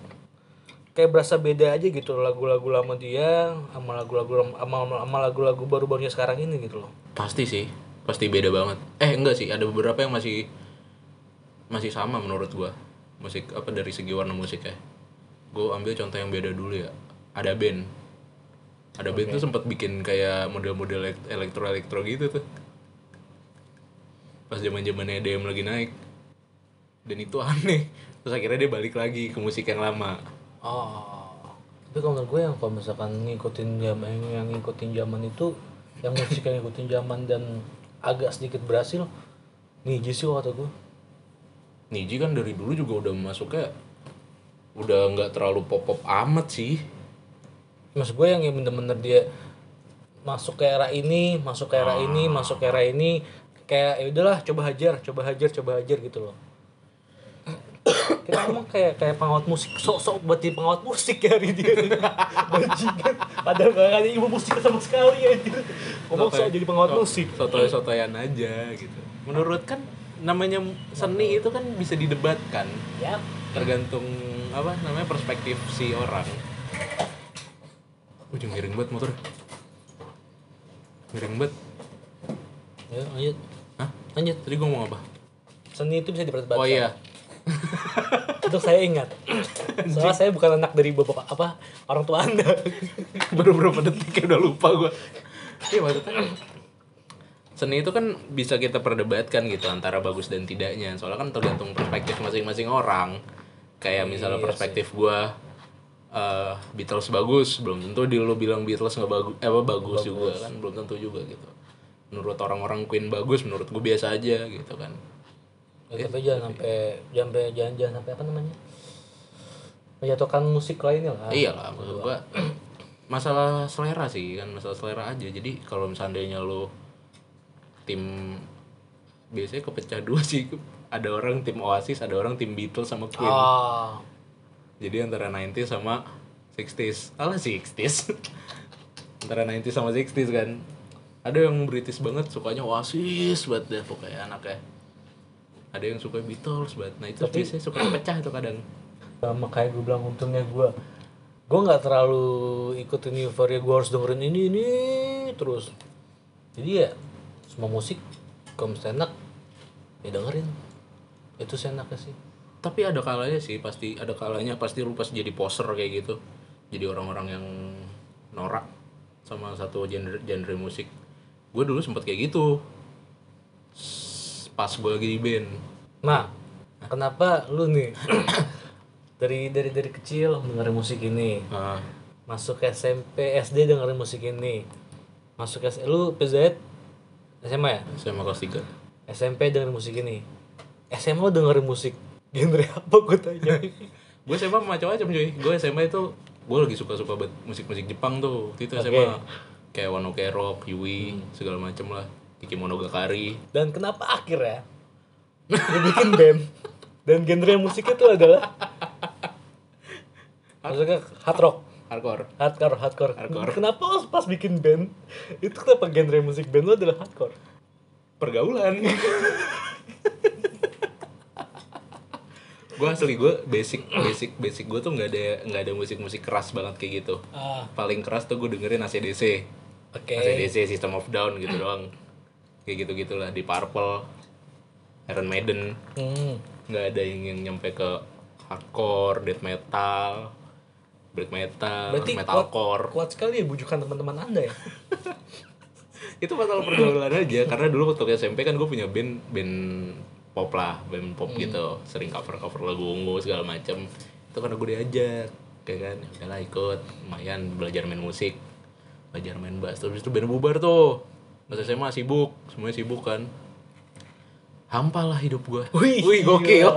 [SPEAKER 1] kayak berasa beda aja gitu lagu-lagu lama dia sama lagu-lagu sama lagu-lagu baru-barunya sekarang ini gitu loh?
[SPEAKER 2] Pasti sih. Pasti beda banget. Eh enggak sih. Ada beberapa yang masih masih sama menurut gua. Musik apa dari segi warna musik ya gue ambil contoh yang beda dulu ya. Ada band. Ada band tuh sempat bikin kayak model-model elek- elektro-elektro gitu tuh. Pas zaman zamannya DM lagi naik. Dan itu aneh. Terus akhirnya dia balik lagi ke musik yang lama.
[SPEAKER 1] Oh. Tapi kalau menurut gue yang kalau misalkan ngikutin zaman yang ngikutin zaman itu yang musik yang ngikutin zaman dan agak sedikit berhasil Niji sih kata gue
[SPEAKER 2] Niji kan dari dulu juga udah masuknya udah nggak terlalu pop pop amat sih.
[SPEAKER 1] Maksud gue yang bener-bener dia masuk ke era ini masuk ke era ini masuk ke era ini kayak ya udahlah coba hajar coba hajar coba hajar gitu loh. Kita ngomong kayak kayak pengawat musik sok-sok buat jadi pengawat musik ya hari dia bajingan. Padahal gak ada ilmu musik sama sekali ya ngomong sok jadi pengawat musik.
[SPEAKER 2] sotoy sotoyan aja gitu. Menurut kan namanya seni itu kan bisa didebatkan.
[SPEAKER 1] Ya
[SPEAKER 2] tergantung apa namanya perspektif si orang. Ujung miring banget motor. Miring banget.
[SPEAKER 1] Ya lanjut.
[SPEAKER 2] Hah?
[SPEAKER 1] lanjut.
[SPEAKER 2] Tadi gue ngomong apa?
[SPEAKER 1] Seni itu bisa diperdebatkan.
[SPEAKER 2] Oh iya.
[SPEAKER 1] Untuk saya ingat. Soalnya saya bukan anak dari bapak apa orang tua anda.
[SPEAKER 2] Baru berapa detik ya udah lupa gue iya maksudnya seni itu kan bisa kita perdebatkan gitu antara bagus dan tidaknya. Soalnya kan tergantung perspektif masing-masing orang. Kayak misalnya
[SPEAKER 1] Iya
[SPEAKER 2] perspektif gue eh Beatles bagus belum tentu di lu bilang Beatles nggak bagus eh apa bagus, juga kan belum tentu juga gitu. Menurut orang-orang Queen bagus menurut gue biasa aja gitu kan.
[SPEAKER 1] Ya, tapi jangan sampai jangan sampai jangan jangan sampai apa namanya? Menjatuhkan musik lainnya lah.
[SPEAKER 2] Iya lah maksud gua masalah selera sih kan masalah selera aja. Jadi kalau seandainya lo tim biasanya kepecah dua sih. Ada orang tim Oasis ada orang tim Beatles sama Queen.
[SPEAKER 1] Ah
[SPEAKER 2] jadi antara 90s sama 60s alah 60s antara 90s sama 60s kan. Ada yang British banget sukanya Oasis banget deh pokoknya anaknya. Ada yang suka Beatles banget. Nah itu
[SPEAKER 1] Tapi-
[SPEAKER 2] biasanya suka pecah tuh kadang.
[SPEAKER 1] Sama kayak gue bilang untungnya gue gue nggak terlalu ikutin euforia gue harus dengerin ini ini terus. Jadi ya semua musik kalau misalnya enak ya dengerin. Itu sih enaknya sih.
[SPEAKER 2] Tapi ada kalanya sih pasti ada kalanya pasti lu pas jadi poser kayak gitu jadi orang-orang yang norak sama satu genre genre musik. Gue dulu sempet kayak gitu. Pas gue lagi di band.
[SPEAKER 1] Nah kenapa lu nih dari dari dari kecil dengerin musik ini?
[SPEAKER 2] Ah,
[SPEAKER 1] masuk SMP SD dengerin musik ini. Masuk ke lu PZ SMA ya?
[SPEAKER 2] Mau kelas 3
[SPEAKER 1] SMP dengerin musik ini. SMA dengerin musik genre apa gue tanya?
[SPEAKER 2] Gue SMA macam-macam cuy. Gue SMA itu gue lagi suka-suka banget musik-musik Jepang tuh. Waktu itu
[SPEAKER 1] Oke.
[SPEAKER 2] SMA kayak Wano Ok Rock, Yui, segala macem lah. Kiki Monogakari.
[SPEAKER 1] Dan kenapa akhirnya dia bikin band. Dan genre musiknya itu adalah maksudnya hard rock
[SPEAKER 2] hardcore.
[SPEAKER 1] Hardcore hardcore,
[SPEAKER 2] Hardcore.
[SPEAKER 1] kenapa lo pas bikin band itu kenapa genre musik band lo adalah hardcore?
[SPEAKER 2] Pergaulan. Gue asli gue basic basic basic gue tuh nggak ada nggak ada musik musik keras banget kayak gitu.
[SPEAKER 1] Ah.
[SPEAKER 2] Paling keras tuh gue dengerin ACDC
[SPEAKER 1] oke.
[SPEAKER 2] ACDC System of Down gitu doang. Kayak gitu gitulah di Purple Iron Maiden.
[SPEAKER 1] Hmm.
[SPEAKER 2] nggak ada yang yang nyampe ke hardcore death metal black metal
[SPEAKER 1] berarti kuat,
[SPEAKER 2] metalcore.
[SPEAKER 1] kuat sekali ya bujukan teman-teman anda ya?
[SPEAKER 2] Itu masalah pergaulan aja karena dulu waktu SMP kan gue punya band band pop lah band pop gitu. Sering cover cover lagu ungu segala macem. Itu karena gue diajak kayak kan? Ya udahlah ikut. Lumayan belajar main musik belajar main bass. Terus itu band bubar tuh. Pas SMA sibuk semuanya sibuk kan. Hampa lah hidup gue wih
[SPEAKER 1] gila.
[SPEAKER 2] gokil.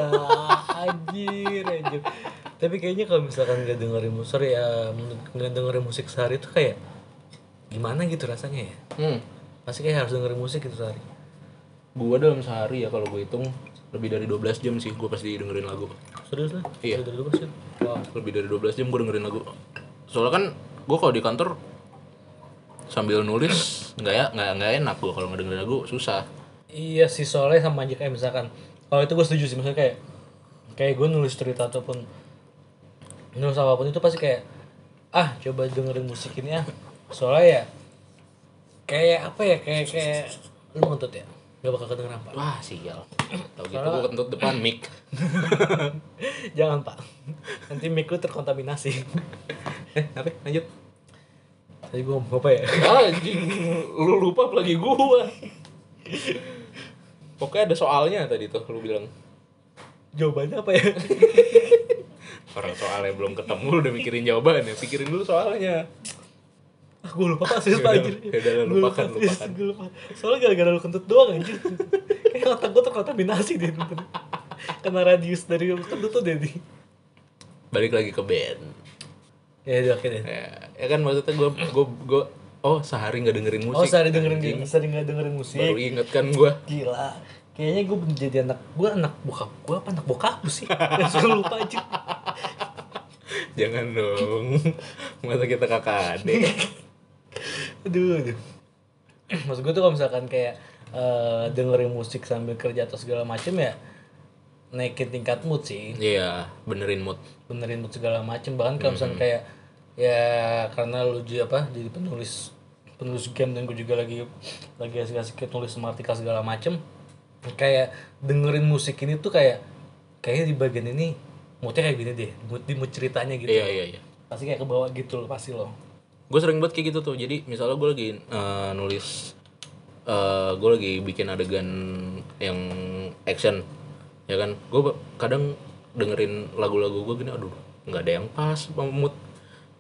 [SPEAKER 1] anjir anjir Tapi kayaknya kalau misalkan nggak dengerin musik, sorry ya nggak dengerin musik sehari itu kayak gimana gitu rasanya ya?
[SPEAKER 2] hmm.
[SPEAKER 1] Pasti kayak harus dengerin musik gitu sehari.
[SPEAKER 2] gue dalam sehari ya kalau gue hitung lebih dari 12 jam sih gue pasti dengerin lagu
[SPEAKER 1] Serius lah?
[SPEAKER 2] Iya.
[SPEAKER 1] Dari dulu sih. Wow.
[SPEAKER 2] lebih dari 12 jam gue dengerin lagu soalnya kan gue kalau di kantor sambil nulis nggak ya nggak nggak enak gue kalau nggak dengerin lagu susah
[SPEAKER 1] Iya sih soalnya sama aja kayak misalkan kalau itu gue setuju sih misalnya kayak kayak gue nulis cerita ataupun nulis apa pun itu pasti kayak ah coba dengerin musik ini ah. Soalnya ya kayak apa ya kayak kayak lu ngentut ya gak bakal kedengeran apa
[SPEAKER 2] wah sial. Tau gitu gue kentut depan mic.
[SPEAKER 1] Jangan pak. Nanti mic lu terkontaminasi.
[SPEAKER 2] Eh apa? Lanjut.
[SPEAKER 1] Tadi gue ngomong apa ya?
[SPEAKER 2] Anjing. Lu lupa apalagi gua. Pokoknya ada soalnya tadi tuh lu bilang.
[SPEAKER 1] Jawabannya apa ya
[SPEAKER 2] orang soalnya belum ketemu udah mikirin jawabannya pikirin dulu soalnya.
[SPEAKER 1] Ah gue lupa pak serius anjir. Gua
[SPEAKER 2] lupakan,
[SPEAKER 1] serius,
[SPEAKER 2] lupakan.
[SPEAKER 1] gua lupa. soalnya gara-gara lu kentut doang anjir. Kayak otak gue terkontaminasi deh nonton. kena radius dari kentut tuh nih
[SPEAKER 2] balik lagi ke band.
[SPEAKER 1] Ya udah oke deh.
[SPEAKER 2] Ya, ya kan maksudnya gua gua gua oh sehari nggak dengerin musik.
[SPEAKER 1] Oh sehari dengerin
[SPEAKER 2] Anjing,
[SPEAKER 1] sering nggak dengerin musik.
[SPEAKER 2] Baru inget kan gua.
[SPEAKER 1] Gila. Kayaknya gue jadi anak gue anak bokap gue apa anak bokap sih? Langsung lupa aja
[SPEAKER 2] jangan dong. Masa kita kakak adik?
[SPEAKER 1] Aduh aduh. Maksud gue tuh kalau misalkan kayak eh, dengerin musik sambil kerja atau segala macem ya naikin tingkat mood sih.
[SPEAKER 2] Iya benerin mood.
[SPEAKER 1] Benerin mood segala macem. Bahkan kalau misalkan kayak ya karena lu juga apa jadi penulis penulis game dan gue juga lagi lagi asik-asik nulis artikel segala macem kayak dengerin musik ini tuh kayak kayaknya di bagian ini moodnya kayak gini deh mood di mood ceritanya gitu.
[SPEAKER 2] Iya iya iya.
[SPEAKER 1] Pasti kayak kebawa gitu loh pasti loh.
[SPEAKER 2] Gue sering banget kayak gitu tuh. Jadi misalnya gue lagi eh, nulis eh gue lagi bikin adegan yang action ya kan? Gue kadang dengerin lagu-lagu gue gini aduh nggak ada yang pas mood.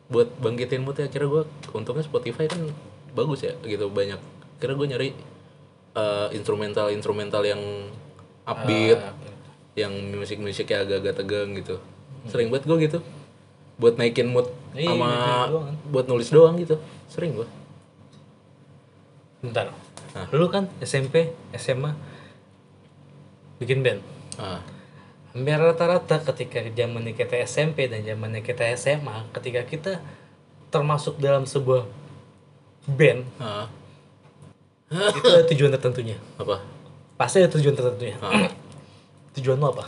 [SPEAKER 2] Buat bangkitin mood ya kira gue untungnya Spotify kan bagus ya gitu banyak. Kira gue nyari eh, instrumental instrumental yang upbeat yang musik musiknya agak-agak tegang gitu. Sering banget gue gitu. Buat naikin mood
[SPEAKER 1] Iya,
[SPEAKER 2] sama
[SPEAKER 1] doang kan.
[SPEAKER 2] buat nulis doang gitu. Sering gue
[SPEAKER 1] bentar.
[SPEAKER 2] Hah?
[SPEAKER 1] dulu kan SMP SMA bikin band.
[SPEAKER 2] Ah.
[SPEAKER 1] Hampir rata-rata ketika zaman kita SMP dan zaman kita SMA ketika kita termasuk dalam sebuah band
[SPEAKER 2] ah.
[SPEAKER 1] itu ada tujuan tertentunya.
[SPEAKER 2] Apa?
[SPEAKER 1] Pasti ada tujuan tertentunya.
[SPEAKER 2] Ah.
[SPEAKER 1] Tujuan lo apa?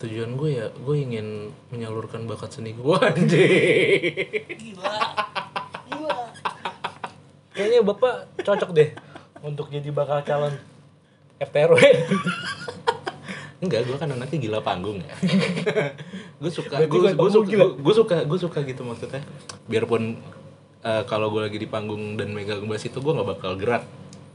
[SPEAKER 2] Tujuan gue ya gue ingin menyalurkan bakat seni gue anjing.
[SPEAKER 1] Gila. Gila. Kayaknya bapak cocok deh untuk jadi bakal calon FTRW
[SPEAKER 2] enggak gue kan anaknya gila panggung ya. Gue suka gue suka gue suka gue suka gitu maksudnya. Biarpun eh, kalau gue lagi di panggung dan megang bass itu gue nggak bakal gerak.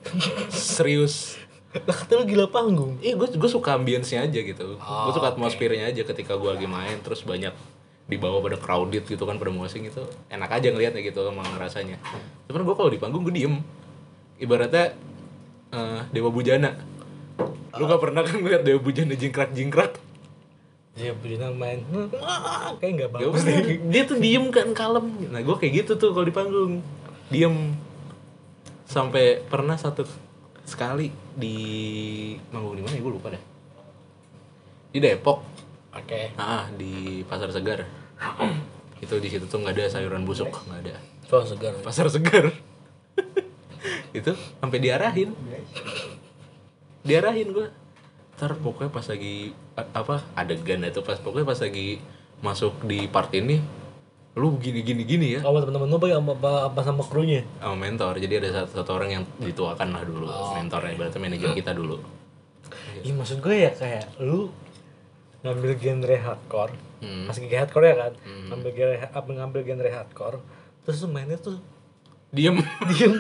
[SPEAKER 2] Serius
[SPEAKER 1] lah kata lu gila panggung
[SPEAKER 2] Iya, gue gue suka ambience-nya aja gitu.
[SPEAKER 1] Oh,
[SPEAKER 2] gue suka atmosfernya aja ketika gue lagi main terus banyak di bawah pada crowded gitu kan pada musik gitu. Enak aja ngelihatnya gitu emang rasanya. Cuman gue kalau di panggung gue diem. Ibaratnya eh, Dewa Bujana. Lu gak pernah kan ngeliat Dewa Bujana jingkrak-jingkrak?
[SPEAKER 1] dia punya main kayak nggak
[SPEAKER 2] Gak
[SPEAKER 1] bagus deh
[SPEAKER 2] Dia tuh diem kan kalem. Nah gue kayak gitu tuh kalau di panggung. Diem. Sampai pernah satu sekali di manggung di mana ya gue lupa deh. Di Depok.
[SPEAKER 1] oke
[SPEAKER 2] Ah, di pasar segar. itu di situ tuh nggak ada sayuran busuk, nggak ada.
[SPEAKER 1] so segar
[SPEAKER 2] Pasar segar. itu sampai diarahin. Diarahin gua. Ntar pokoknya pas lagi apa adegan itu pas pokoknya pas lagi masuk di part ini lu gini gini gini ya.
[SPEAKER 1] Sama teman-teman lu apa apa, apa, sama krunya?
[SPEAKER 2] Sama mentor. Jadi ada satu, satu orang yang dituakan lah dulu. Mentornya berarti manajer kita dulu.
[SPEAKER 1] Iya maksud gue ya kayak lu ngambil genre hardcore,
[SPEAKER 2] Hmm.
[SPEAKER 1] masih kayak hardcore ya kan, ngambil genre apa ngambil genre hardcore, terus lu mainnya tuh
[SPEAKER 2] diem.
[SPEAKER 1] Diem.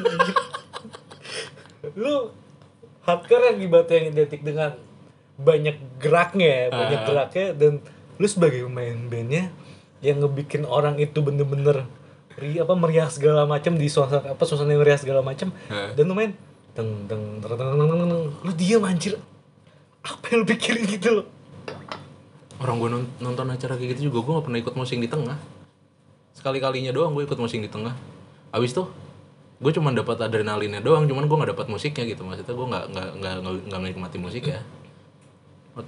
[SPEAKER 1] lu hardcore yang ibaratnya yang identik dengan banyak geraknya, ya, banyak
[SPEAKER 2] Ah.
[SPEAKER 1] geraknya dan lu sebagai pemain bandnya yang ngebikin orang itu bener-bener ri apa meriah segala macam di suasana apa suasana yang meriah segala macam dan lu main teng teng teng teng teng teng. Lu diam anjir. Apa yang lu pikirin gitu loh?
[SPEAKER 2] Orang gue nonton acara kayak gitu juga gue gak pernah ikut musik di tengah. Sekali kalinya doang gue ikut musik di tengah. Abis tuh gue cuma dapat adrenalinnya doang cuman gue nggak dapat musiknya gitu. Maksudnya gue nggak nggak nggak nggak- menikmati musik ya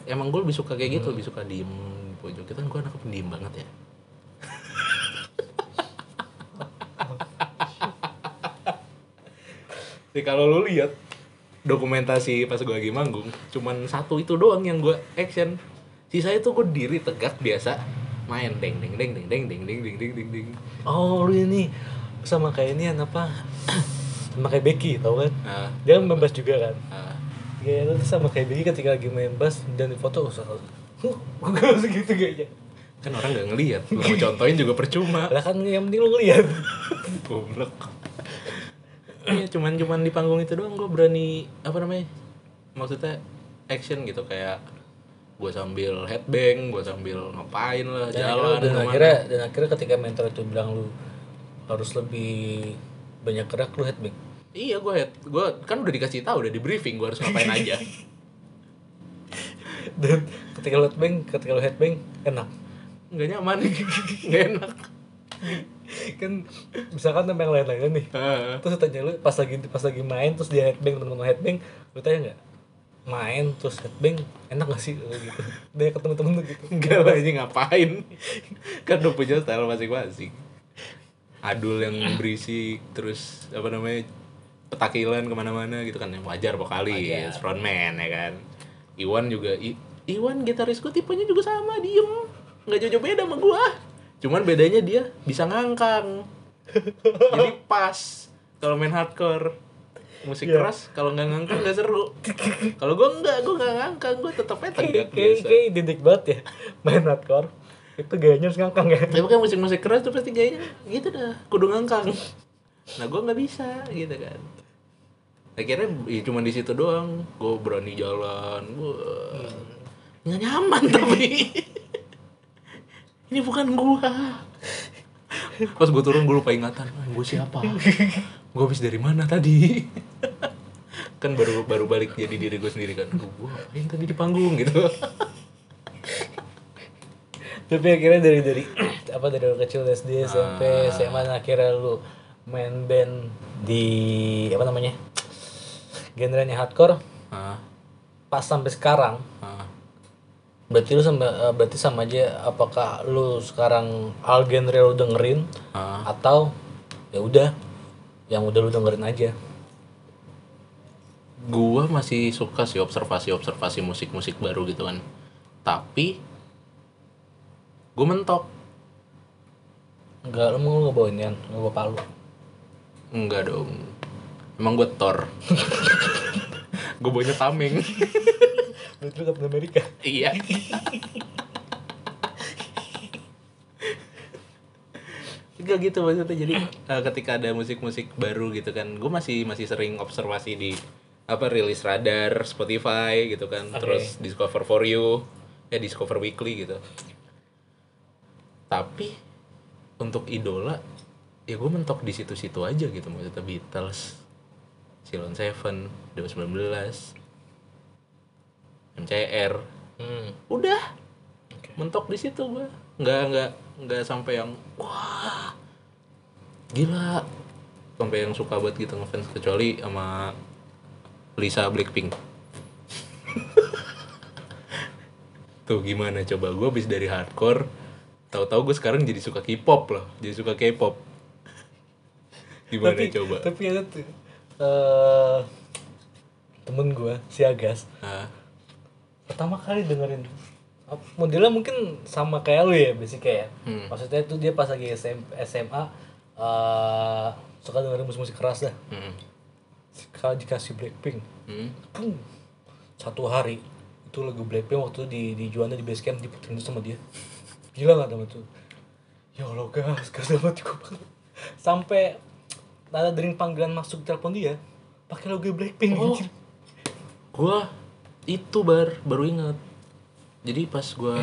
[SPEAKER 2] emang gue lebih suka kayak gitu lebih suka diem di pojok. Kita kan gue anak pendiam banget ya Jadi kalau lu lihat dokumentasi pas gue lagi manggung, cuman satu itu doang yang gue action. Sisanya tuh gue diri tegak biasa main deng deng deng deng deng deng deng deng deng deng deng.
[SPEAKER 1] Oh lu ini sama kayak ini apa? sama kayak Becky tau kan?
[SPEAKER 2] Nah,
[SPEAKER 1] Dia bass juga kan?
[SPEAKER 2] nah,
[SPEAKER 1] Gaya lu sama kayak Becky ketika lagi main bass dan difoto usah Huh, gue segitu kayaknya
[SPEAKER 2] kan orang nggak ngelihat, lu mau contohin juga percuma.
[SPEAKER 1] Lah kan yang penting lu ngeliat
[SPEAKER 2] Goblok. Iya, cuman cuman di panggung itu doang gue berani apa namanya? Maksudnya action gitu kayak gue sambil headbang, gue sambil ngapain lah,
[SPEAKER 1] dan
[SPEAKER 2] jalan
[SPEAKER 1] akhirnya, dan
[SPEAKER 2] ke mana.
[SPEAKER 1] akhirnya dan akhirnya ketika mentor itu bilang lu harus lebih banyak gerak lu headbang
[SPEAKER 2] Iya gue head, gue kan udah dikasih tahu, udah di briefing gue harus ngapain aja.
[SPEAKER 1] dan ketika lu headbang ketika lu headbang enak
[SPEAKER 2] Nggak nyaman, nggak enak.
[SPEAKER 1] Kan misalkan sama yang lain-lain nih.
[SPEAKER 2] Heeh.
[SPEAKER 1] terus tanya lu pas lagi pas lagi main terus dia headbang temen-temen headbang lu tanya nggak? Main terus headbang enak gak sih? Lu gitu. Dia ketemu temen lu gitu.
[SPEAKER 2] Enggak lah ini ngapain? Kan udah punya style masing-masing. Adul yang berisik Terus apa namanya Petakilan ke mana-mana gitu kan Yang wajar vokalis Frontman ya kan. Iwan juga I- Iwan gitarisku tipenya juga sama Diem. Nggak jauh-jauh beda sama gua Cuman bedanya dia bisa ngangkang. Jadi pas Kalau main hardcore. Musik
[SPEAKER 1] Iya.
[SPEAKER 2] keras Kalau nggak ngangkang nggak seru. Kalau gua enggak Gua nggak ngangkang Gua tetap aja tegak biasa.
[SPEAKER 1] kayak didik banget ya main hardcore. Itu gayanya harus ngangkang ya.
[SPEAKER 2] Tapi kan musik-musik keras tuh pasti gayanya gitu dah kudu ngangkang. Nah gue nggak bisa gitu kan. Akhirnya ya cuma di situ doang gue berani jalan Wah. nggak nyaman tapi ini bukan gua. Pas gue turun gue lupa ingatan. Gue siapa? Gue habis dari mana tadi? Kan baru baru balik jadi diri gue sendiri kan. Gue ngapain tadi di panggung gitu.
[SPEAKER 1] Tapi akhirnya dari dari apa dari lu kecil SD SMP SMA dan akhirnya lu main band di apa namanya genrenya hardcore.
[SPEAKER 2] Ah,
[SPEAKER 1] pas sampai sekarang
[SPEAKER 2] ah.
[SPEAKER 1] Berarti lu sama eh, berarti sama aja apakah lu sekarang all genre lu dengerin
[SPEAKER 2] Ah.
[SPEAKER 1] atau ya udah yang udah lu dengerin aja?
[SPEAKER 2] Gua masih suka sih observasi-observasi musik-musik baru gitu kan. Tapi gue mentok.
[SPEAKER 1] Enggak lu mau lu ngebawain yan? Ngebawa palu
[SPEAKER 2] enggak dong. Emang gue tor gue bawanya tameng
[SPEAKER 1] berarti lu Captain America.
[SPEAKER 2] Iya. Enggak gitu maksudnya. Jadi eh, ketika ada musik-musik baru gitu kan gue masih masih sering observasi di apa rilis radar Spotify gitu kan.
[SPEAKER 1] Oke.
[SPEAKER 2] terus discover for you ya discover weekly gitu. Tapi untuk idola ya gue mentok di situ-situ aja gitu. Maksudnya Beatles Silon Seven Dewa 19 MCR
[SPEAKER 1] hmm.
[SPEAKER 2] udah.
[SPEAKER 1] Oke.
[SPEAKER 2] mentok di situ gue nggak nggak nggak sampai yang wah gila. Sampai yang suka banget gitu ngefans kecuali sama Lisa Blackpink. Tuh gimana coba? Gue habis dari hardcore tahu-tahu gue sekarang jadi suka K-pop loh. Jadi suka K-pop. Gimana
[SPEAKER 1] tapi
[SPEAKER 2] coba?
[SPEAKER 1] tapi ada tuh eh temen gue si Agas pertama kali dengerin modelnya mungkin sama kayak lu ya basic kayak
[SPEAKER 2] Hmm.
[SPEAKER 1] maksudnya tuh dia pas lagi SM, SMA eh suka dengerin musik-musik keras dah
[SPEAKER 2] hmm,
[SPEAKER 1] kalau dikasih Blackpink
[SPEAKER 2] hmm.
[SPEAKER 1] pum satu hari itu lagu Blackpink waktu di di Juanda di base camp diputerin sama dia gila nggak teman tuh ya Allah gas gas banget gue banget sampai ada dering panggilan masuk telepon dia pakai logo Blackpink
[SPEAKER 2] Oh.
[SPEAKER 1] anjir.
[SPEAKER 2] gua itu bar. Baru ingat. Jadi pas gua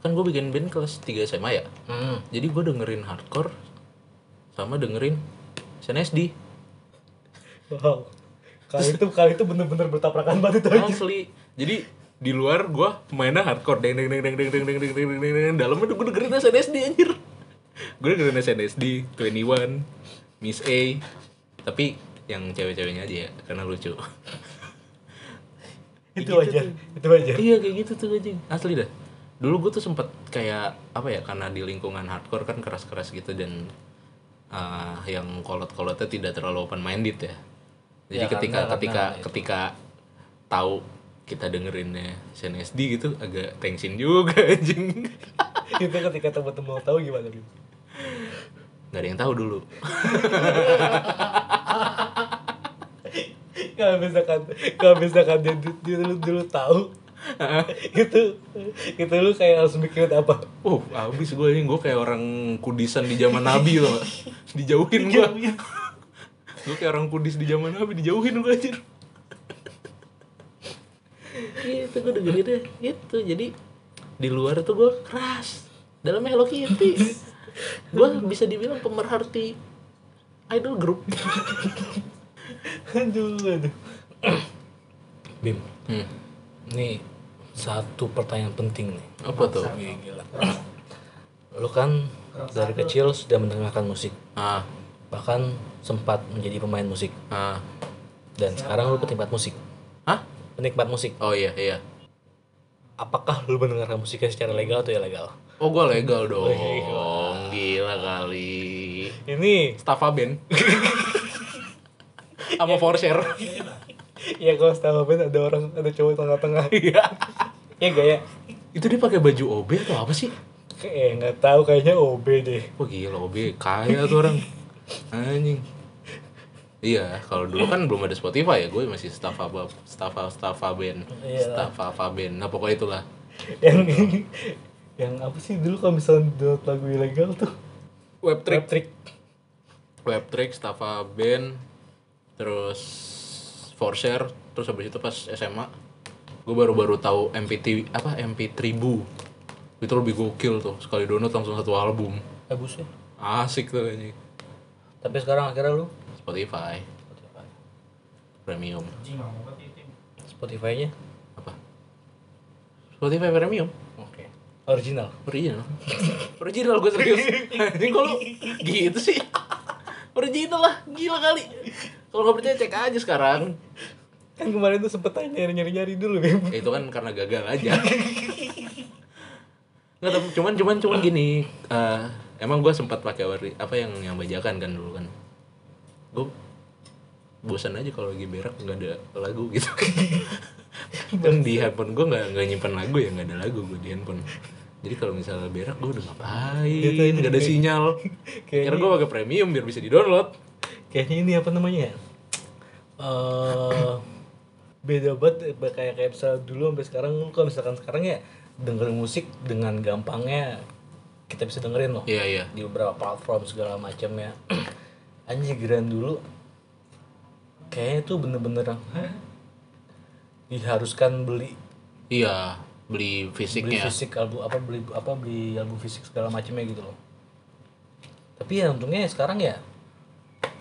[SPEAKER 2] kan gua bikin band kelas 3 SMA ya.
[SPEAKER 1] Hmm.
[SPEAKER 2] jadi gua dengerin hardcore sama dengerin SNSD
[SPEAKER 1] Wow. Kali itu kali itu bener-bener bertabrakan banget itu
[SPEAKER 2] asli. Jadi di luar gua mainnya hardcore. Deng deng deng deng deng deng deng deng deng deng deng. Deng dalamnya gue dengerin SNSD anjir. Gue dengerin SNSD 21 Miss A. Tapi yang cewek-ceweknya aja ya karena lucu
[SPEAKER 1] itu
[SPEAKER 2] Gitu
[SPEAKER 1] wajar itu wajar
[SPEAKER 2] iya kayak gitu tuh anjing. Asli dah dulu gue tuh sempet kayak apa ya karena di lingkungan hardcore kan keras-keras gitu dan uh, yang kolot-kolotnya tidak terlalu open minded ya. Jadi
[SPEAKER 1] Ya,
[SPEAKER 2] ketika
[SPEAKER 1] karena-
[SPEAKER 2] ketika
[SPEAKER 1] karena itu.
[SPEAKER 2] ketika tahu kita dengerinnya SNSD gitu agak tensin juga anjing.
[SPEAKER 1] Itu ketika teman-teman tahu gimana Bim?
[SPEAKER 2] nggak ada yang tahu dulu
[SPEAKER 1] kalau misalkan kalau misalkan dia, dia dulu dulu tahu gitu gitu lu kayak harus mikirin apa
[SPEAKER 2] Oh, abis gue ini gue kayak orang kudisan di zaman Nabi loh, dijauhin gue. gue kayak orang kudis di zaman Nabi dijauhin gue anjir. gitu gue dengerin deh, gitu. Jadi di luar tuh gue keras, dalamnya Hello Kitty. gue bisa dibilang pemerhati idol group.
[SPEAKER 1] Aduh aduh Bim
[SPEAKER 2] Hmm.
[SPEAKER 1] nih satu pertanyaan penting nih
[SPEAKER 2] Apa tuh?
[SPEAKER 1] Wih, gila. lu kan dari kecil sudah mendengarkan musik
[SPEAKER 2] Ah,
[SPEAKER 1] bahkan sempat menjadi pemain musik
[SPEAKER 2] ah,
[SPEAKER 1] dan sekarang lu penikmat musik
[SPEAKER 2] hah?
[SPEAKER 1] penikmat musik
[SPEAKER 2] Oh iya iya.
[SPEAKER 1] apakah lu mendengarkan musiknya secara legal atau ilegal
[SPEAKER 2] Oh gue legal dong, gila kali.
[SPEAKER 1] ini
[SPEAKER 2] Staffa band. Sama Forshare.
[SPEAKER 1] ya kalau setahu Ben ada orang ada cowok tengah-tengah
[SPEAKER 2] Iya.
[SPEAKER 1] ya gaya
[SPEAKER 2] Itu dia pakai baju OB atau apa sih?
[SPEAKER 1] kayak nggak tahu kayaknya OB deh
[SPEAKER 2] Wah gila OB kaya tuh orang. Anjing. Iya, kalau dulu kan belum ada Spotify ya, gue masih Staffa Bab- Staffa Staffa band,
[SPEAKER 1] Iya.
[SPEAKER 2] Staffa band. Nah pokoknya itulah.
[SPEAKER 1] yang yang apa sih dulu kalau misalnya download lagu ilegal tuh
[SPEAKER 2] Web
[SPEAKER 1] trip trick
[SPEAKER 2] Web Trick, Staffa band, terus Forshare, terus habis itu pas SMA, gue baru-baru tahu MP3 apa MP3 Bu. Itu lebih gokil tuh, sekali download langsung satu album.
[SPEAKER 1] bagus ya
[SPEAKER 2] Asik tuh ini.
[SPEAKER 1] tapi sekarang akhirnya lu
[SPEAKER 2] Spotify Premium.
[SPEAKER 1] Spotify-nya
[SPEAKER 2] Apa? Spotify Premium.
[SPEAKER 1] oke original
[SPEAKER 2] Original. Original gue serius. Ini kalau gitu sih. Original lah, gila kali. Kalau nggak percaya cek aja sekarang.
[SPEAKER 1] kan kemarin tuh sempet tanya nyari nyari nyari dulu Bim
[SPEAKER 2] Ya, itu kan karena gagal aja. Nggak tapi cuman cuman cuman gini. eh, emang gue sempat pakai wari apa yang yang bajakan kan dulu kan. Gue bosan aja kalau lagi berak nggak ada lagu gitu. kan di handphone gue nggak nggak nyimpan lagu ya nggak ada lagu gue di handphone. Jadi kalau misalnya berak gue udah ngapain? Nggak ada sinyal. Kira gue pakai premium biar bisa di download.
[SPEAKER 1] Kayaknya ini apa namanya ya? Eh beda banget kayak kayak misalnya dulu sampai sekarang. Kalau misalkan sekarang ya dengerin musik dengan gampangnya kita bisa dengerin loh.
[SPEAKER 2] Iya iya.
[SPEAKER 1] di beberapa platform segala macam ya. Anjir geran dulu. Kayaknya tuh bener-bener diharuskan beli.
[SPEAKER 2] Iya beli
[SPEAKER 1] beli
[SPEAKER 2] fisiknya.
[SPEAKER 1] fisik album apa beli apa beli album fisik segala macamnya gitu loh. Tapi ya untungnya sekarang ya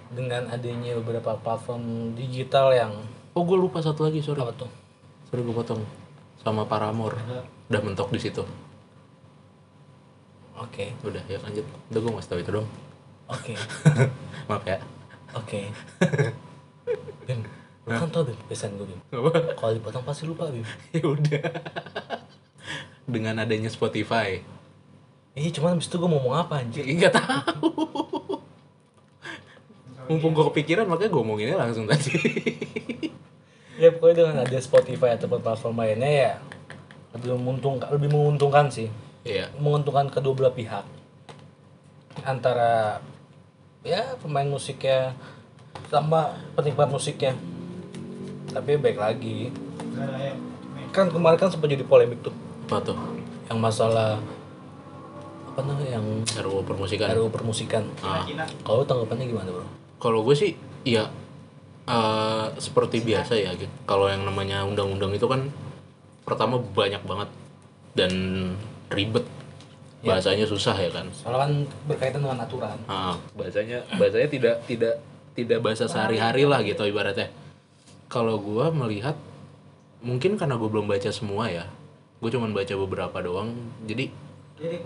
[SPEAKER 1] dengan adanya beberapa platform digital yang
[SPEAKER 2] Oh gue lupa satu lagi sorry.
[SPEAKER 1] apa tuh?
[SPEAKER 2] Sorry gue potong. Sama Paramore. Udah mentok di situ.
[SPEAKER 1] Oke.
[SPEAKER 2] Udah ya lanjut. Udah gue ngasih tahu itu dong
[SPEAKER 1] oke.
[SPEAKER 2] Maaf ya.
[SPEAKER 1] Oke. Bim lu kan tau Bim pesan gue Bim. Kalau dipotong pasti lupa Bim.
[SPEAKER 2] Ya udah. Dengan adanya Spotify.
[SPEAKER 1] Iya cuman abis itu gue mau ngomong apa anjir
[SPEAKER 2] nggak tahu mumpung gue kepikiran makanya gue ngomonginnya langsung tadi.
[SPEAKER 1] Ya pokoknya dengan ada Spotify ataupun platform lainnya ya lebih menguntungkan lebih menguntungkan sih.
[SPEAKER 2] Iya.
[SPEAKER 1] Menguntungkan kedua belah pihak. Antara ya pemain musiknya sama penikmat musiknya. Tapi baik lagi. Kan kemarin kan sempat jadi polemik tuh.
[SPEAKER 2] Apa tuh?
[SPEAKER 1] Yang masalah apa namanya yang
[SPEAKER 2] RUU permusikan.
[SPEAKER 1] RUU permusikan.
[SPEAKER 2] Ah.
[SPEAKER 1] kalau tanggapannya gimana bro
[SPEAKER 2] kalau gue sih ya eh, seperti biasa ya gitu. kalau yang namanya undang-undang itu kan pertama banyak banget dan ribet. Bahasanya susah ya kan?
[SPEAKER 1] Soalnya kan berkaitan dengan aturan.
[SPEAKER 2] Ah, bahasanya bahasanya tidak tidak tidak bahasa sehari-hari lah gitu ibaratnya. Kalau gua melihat mungkin karena gue belum baca semua ya. Gue cuman baca beberapa doang. Jadi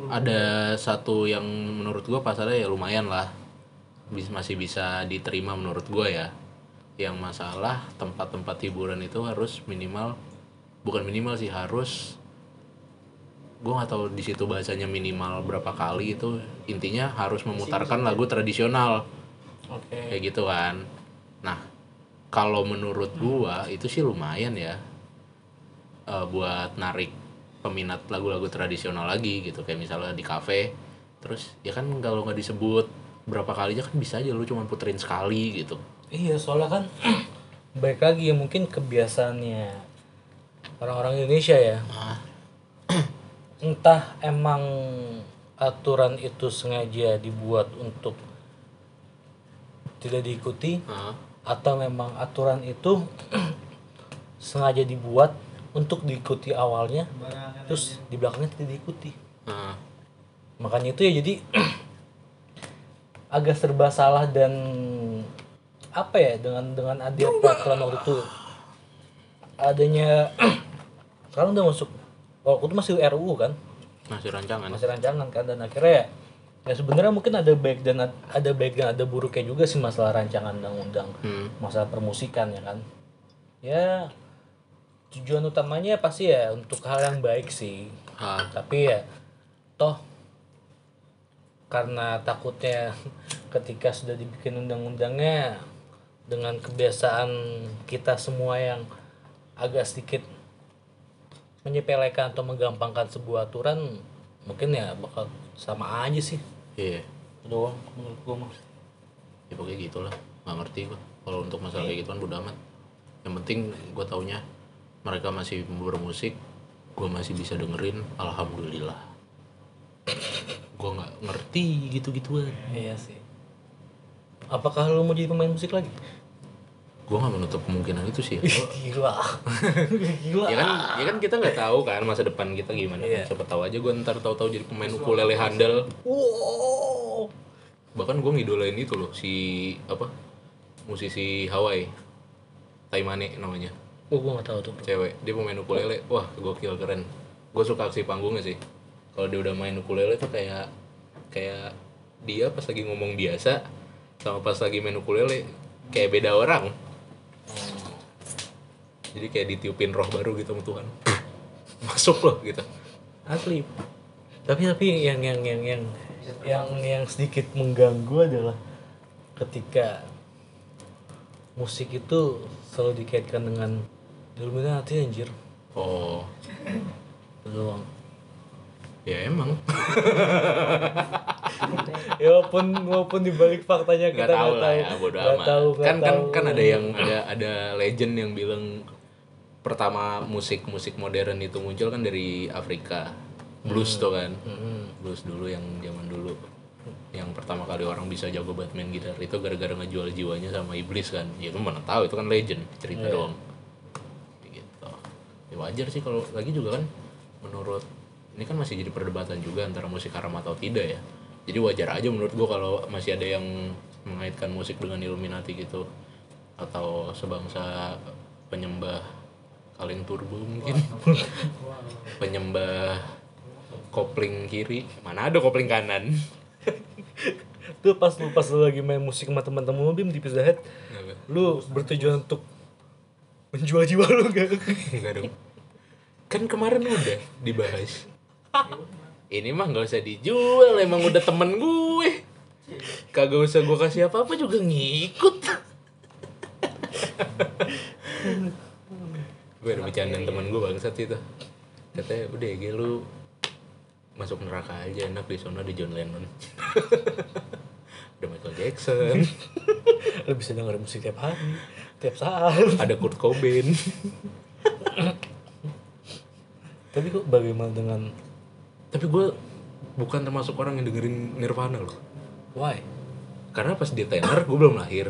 [SPEAKER 2] ada satu yang menurut gue pasarnya ya lumayan lah masih bisa diterima menurut gue ya. Yang masalah tempat-tempat hiburan itu harus minimal bukan minimal sih harus gue nggak tahu di situ bahasanya minimal berapa kali itu intinya harus memutarkan lagu tradisional.
[SPEAKER 1] Oke.
[SPEAKER 2] kayak gitu kan. Nah kalau menurut gua itu sih lumayan ya eh, buat narik peminat lagu-lagu tradisional lagi gitu. Kayak misalnya di kafe terus ya kan kalau nggak disebut berapa kalinya kan bisa aja lu cuma puterin sekali gitu.
[SPEAKER 1] Iya, soalnya kan baik lagi ya mungkin kebiasaannya orang-orang Indonesia ya.
[SPEAKER 2] ah
[SPEAKER 1] Entah emang aturan itu sengaja dibuat untuk tidak diikuti
[SPEAKER 2] ah,
[SPEAKER 1] atau memang aturan itu sengaja dibuat untuk diikuti awalnya terus di belakangnya tidak diikuti.
[SPEAKER 2] Ah.
[SPEAKER 1] makanya itu ya jadi agak serba salah dan apa ya dengan dengan adanya peraturan waktu itu adanya sekarang udah masuk waktu itu masih RUU kan?
[SPEAKER 2] Masih rancangan.
[SPEAKER 1] Masih rancangan kan dan akhirnya ya ya sebenarnya mungkin ada baik dan ad- ada baik dan ada buruknya juga sih masalah rancangan undang-undang
[SPEAKER 2] hmm.
[SPEAKER 1] masalah permusikan ya kan? Ya tujuan utamanya pasti ya untuk hal yang baik sih.
[SPEAKER 2] Ah,
[SPEAKER 1] tapi ya toh karena takutnya ketika sudah dibikin undang-undangnya dengan kebiasaan kita semua yang agak sedikit menyepelekan atau menggampangkan sebuah aturan mungkin ya bakal sama aja sih.
[SPEAKER 2] Iya.
[SPEAKER 1] Itu doang menurut gua mah
[SPEAKER 2] ya pokoknya gitulah. Nggak ngerti gua. Kalau untuk masalah kayak gituan bodo amat. Yang penting gua taunya mereka masih bermusik gua masih bisa dengerin. Alhamdulillah gua nggak ngerti gitu gituan
[SPEAKER 1] iya sih. Apakah lu mau jadi pemain musik lagi?
[SPEAKER 2] Gua nggak menutup kemungkinan itu sih.
[SPEAKER 1] Gila. Gila.
[SPEAKER 2] Ya kan ya kan kita nggak tahu kan masa depan kita gimana. Kan siapa tahu aja gua ntar tahu-tahu jadi pemain ukulele handal.
[SPEAKER 1] Wow.
[SPEAKER 2] Bahkan gua ngidolain itu loh si apa musisi Hawaii. Taimane namanya.
[SPEAKER 1] Oh gua nggak tahu tuh bro.
[SPEAKER 2] Cewek dia pemain ukulele. Wah gokil keren. Gue suka aksi panggungnya sih kalau dia udah main ukulele tuh kayak kayak dia pas lagi ngomong biasa sama pas lagi main ukulele kayak beda orang. Jadi kayak ditiupin roh baru gitu sama Tuhan. Masuk loh gitu.
[SPEAKER 1] Asli. Tapi tapi yang yang yang yang yang yang sedikit mengganggu adalah ketika musik itu selalu dikaitkan dengan Illuminati anjir.
[SPEAKER 2] Oh.
[SPEAKER 1] Doang
[SPEAKER 2] ya emang.
[SPEAKER 1] Ya walaupun walaupun dibalik faktanya
[SPEAKER 2] nggak
[SPEAKER 1] kita
[SPEAKER 2] tahu
[SPEAKER 1] nggak
[SPEAKER 2] lah
[SPEAKER 1] tahu.
[SPEAKER 2] ya bodo amat.
[SPEAKER 1] tahu
[SPEAKER 2] kan kan
[SPEAKER 1] tahu.
[SPEAKER 2] kan ada yang ada ada legend yang bilang pertama musik musik modern itu muncul kan dari Afrika. Blues tuh kan.
[SPEAKER 1] Mm-mm.
[SPEAKER 2] blues dulu yang zaman dulu. Yang pertama kali orang bisa jago buat main gitar itu gara-gara ngejual jiwanya sama iblis kan. Ya itu mana tahu itu kan legend cerita
[SPEAKER 1] Iya.
[SPEAKER 2] doang. Gitu. Ya wajar sih kalau lagi juga kan menurut ini kan masih jadi perdebatan juga antara musik haram atau tidak ya. Jadi wajar aja menurut gua kalau masih ada yang mengaitkan musik dengan Illuminati gitu. Atau sebangsa penyembah kaleng turbo mungkin. Penyembah kopling kiri. Mana ada kopling kanan?
[SPEAKER 1] Tuh pas lu pas lu lagi main musik sama teman-teman lu bim di Pizza Hut lu bertujuan untuk menjual jiwa lu gak?
[SPEAKER 2] Enggak dong. Kan kemarin udah dibahas. Ini mah nggak usah dijual, emang udah temen gue. Kagak usah gue kasih apa-apa juga ngikut. gue ada bercandaan temen gue bangsat itu. Katanya udah ya lu masuk neraka aja enak di sana di John Lennon. ada Michael Jackson,
[SPEAKER 1] lu bisa denger musik tiap hari tiap saat
[SPEAKER 2] ada Kurt Cobain.
[SPEAKER 1] tapi kok bagaimana dengan
[SPEAKER 2] Tapi gue bukan termasuk orang yang dengerin Nirvana loh.
[SPEAKER 1] why
[SPEAKER 2] Karena pas dia tenar, gue belum lahir.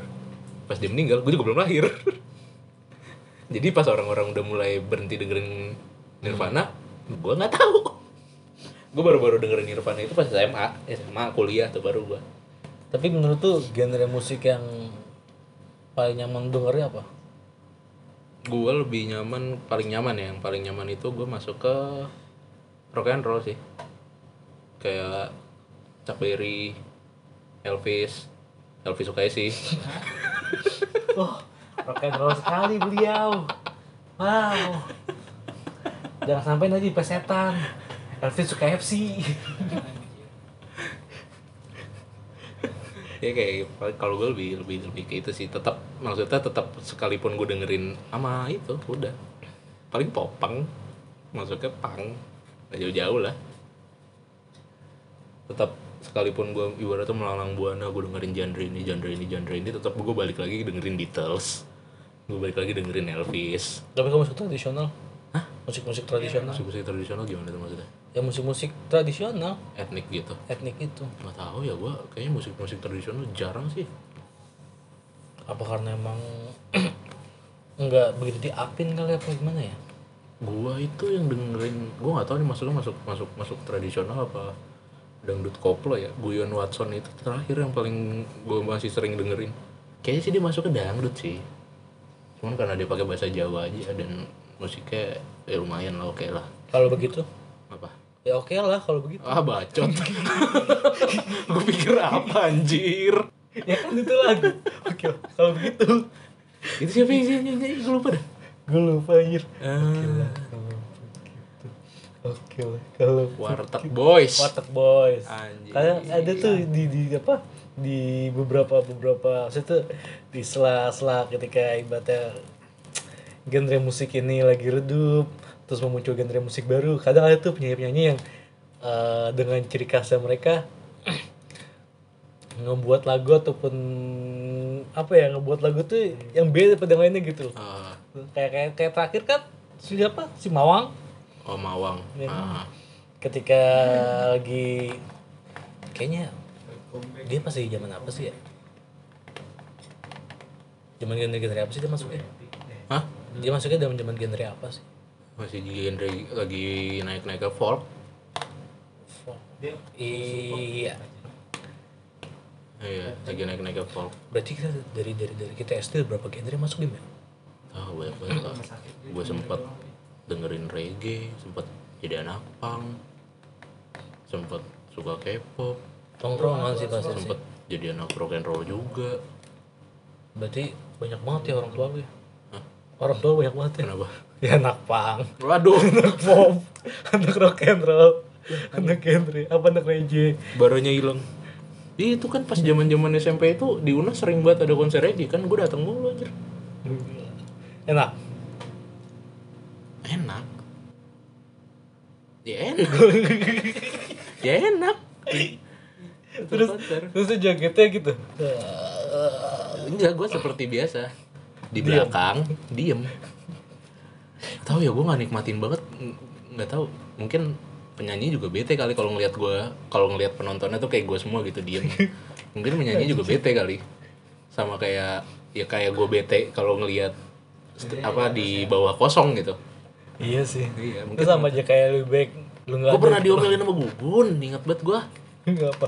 [SPEAKER 2] Pas dia meninggal, gue juga belum lahir. Jadi pas orang-orang udah mulai berhenti dengerin Nirvana, gue nggak tahu. Gue baru-baru dengerin Nirvana itu pas SMA, SMA kuliah tuh baru gue.
[SPEAKER 1] tapi menurut tuh genre musik yang paling nyaman dengernya apa
[SPEAKER 2] gue lebih nyaman paling nyaman ya yang paling nyaman itu gue masuk ke rock and roll sih kayak Chuck Berry Elvis Elvis suka sih
[SPEAKER 1] Oh, rock and roll sekali beliau. Wow. Jangan sampai nanti pesetan. Elvis suka FC.
[SPEAKER 2] ya kayak kalau gue lebih lebih lebih ke itu sih tetap maksudnya tetap sekalipun gue dengerin sama itu udah paling popang masuknya pang gak jauh-jauh lah tetap sekalipun gue ibaratnya melalang buana gue dengerin genre ini genre ini genre ini tetap gue balik lagi dengerin Beatles gue balik lagi dengerin Elvis
[SPEAKER 1] Tapi kamu musik tradisional? Hah? Musik-musik tradisional?
[SPEAKER 2] musik-musik tradisional gimana tuh maksudnya
[SPEAKER 1] Ya musik-musik tradisional,
[SPEAKER 2] etnik gitu
[SPEAKER 1] etnik itu.
[SPEAKER 2] nggak tahu ya gue kayaknya musik-musik tradisional jarang sih
[SPEAKER 1] Apa karena emang nggak begitu diapin kali apa gimana ya?
[SPEAKER 2] Gua itu yang dengerin gua nggak tahu nih masuknya masuk masuk masuk tradisional apa dangdut koplo ya. Guyon Watson itu terakhir yang paling gua masih sering dengerin. Kayaknya sih dia masuknya dangdut sih. Cuman karena dia pakai bahasa Jawa aja dan musiknya ya lumayan lah oke lah.
[SPEAKER 1] Kalau begitu?
[SPEAKER 2] apa?
[SPEAKER 1] Ya oke lah kalau begitu.
[SPEAKER 2] ah bacot. Gua pikir apa anjir?
[SPEAKER 1] Ya kan itu lagu. Oke, kalau begitu.
[SPEAKER 2] itu siapa yang nyanyi? Gua lupa dah
[SPEAKER 1] Gue lupa anjir.
[SPEAKER 2] Ah,
[SPEAKER 1] Oke lah, kalau
[SPEAKER 2] Warteg Boys
[SPEAKER 1] Warteg Boys.
[SPEAKER 2] Anjir.
[SPEAKER 1] Kayak ada tuh di di apa? Di beberapa beberapa situ di sela-sela ketika ibaratnya genre musik ini lagi redup, terus memuncul genre musik baru. Kadang ada tuh penyanyi-penyanyi yang eh, dengan ciri khasnya mereka ngebuat lagu ataupun apa ya ngebuat lagu tuh yang beda pada yang lainnya gitu.
[SPEAKER 2] Ah,
[SPEAKER 1] Kayak kayak kayak terakhir kan siapa? Si Mawang.
[SPEAKER 2] Oh Mawang.
[SPEAKER 1] Iya.
[SPEAKER 2] Ah.
[SPEAKER 1] ketika lagi kayaknya dia pas lagi zaman apa sih ya? Zaman genre genre apa sih dia masuknya?
[SPEAKER 2] Hah?
[SPEAKER 1] dia masuknya dalam zaman genre apa sih?
[SPEAKER 2] Masih genre lagi naik-naik ke folk.
[SPEAKER 1] Iya.
[SPEAKER 2] Iya lagi naik-naik ke folk.
[SPEAKER 1] Berarti kita dari dari dari kita SD berapa genre masuk game ya
[SPEAKER 2] ah banyak banget lah gue sempet dengerin reggae sempet jadi anak punk sempet suka K-pop.
[SPEAKER 1] Tongkrongan sih pasti. Sih
[SPEAKER 2] sempet jadi anak rock and roll juga.
[SPEAKER 1] Berarti banyak banget ya orang tua lu ya?
[SPEAKER 2] Hah?
[SPEAKER 1] orang tua banyak banget ya?
[SPEAKER 2] Kenapa?
[SPEAKER 1] Ya anak pang
[SPEAKER 2] waduh.
[SPEAKER 1] Anak pop. Anak rock and roll anak genre. Apa anak reggae?
[SPEAKER 2] Barunya hilang. Ih, itu kan pas zaman zaman SMP itu di UNAS sering banget ada konser reggae kan? Gue datang mulu anjir
[SPEAKER 1] enak?
[SPEAKER 2] Enak. Ya enak. Ya enak.
[SPEAKER 1] Terus terus tuh jogetnya gitu?
[SPEAKER 2] Enggak, gue seperti biasa. Di belakang diem. Tahu ya gue nggak nikmatin banget, Ng- nggak tahu. Mungkin penyanyi juga bete kali kalau ngelihat gue, kalau ngelihat penontonnya tuh kayak gue semua gitu diem. Mungkin penyanyi juga bete kali, sama kayak ya kayak gue bete kalau ngelihat apa di bawah kosong gitu.
[SPEAKER 1] iya sih.
[SPEAKER 2] Iya,
[SPEAKER 1] itu
[SPEAKER 2] mungkin
[SPEAKER 1] sama aja kayak lebih baik lu nggak
[SPEAKER 2] gue pernah diomelin sama Gugun, ingat banget gue.
[SPEAKER 1] nggak apa.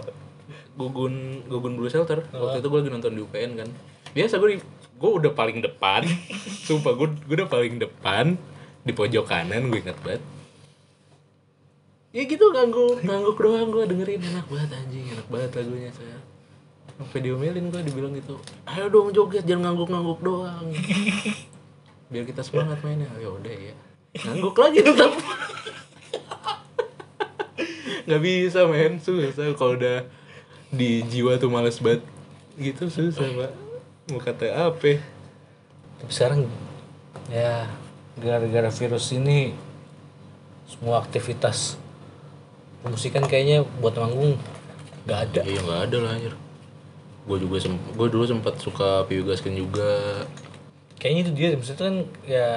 [SPEAKER 2] Gugun Gugun Blue Shelter. Waktu itu gue lagi nonton di UPN kan. Biasa gue gue udah paling depan. Sumpah gue gue udah paling depan. Di pojok kanan gue ingat banget. Ya gitu ngangguk ngangguk doang gue dengerin. Enak banget anjing. Enak banget lagunya saya. Sampai diomelin gue dibilang gitu. Ayo dong joget jangan ngangguk-ngangguk doang biar kita semangat mainnya. Ya udah ya ngangguk lagi. Tetap nggak bisa men. Susah. Kalau udah di jiwa tuh males banget. Gitu susah pak mau kata apa?
[SPEAKER 1] Tapi sekarang ya gara-gara virus ini semua aktivitas musikan kayaknya buat manggung nggak ada.
[SPEAKER 2] Iya nggak ada lah anjir. Gue juga sem gue dulu sempat suka Piu Gaskin juga
[SPEAKER 1] kayaknya itu dia maksudnya kan ya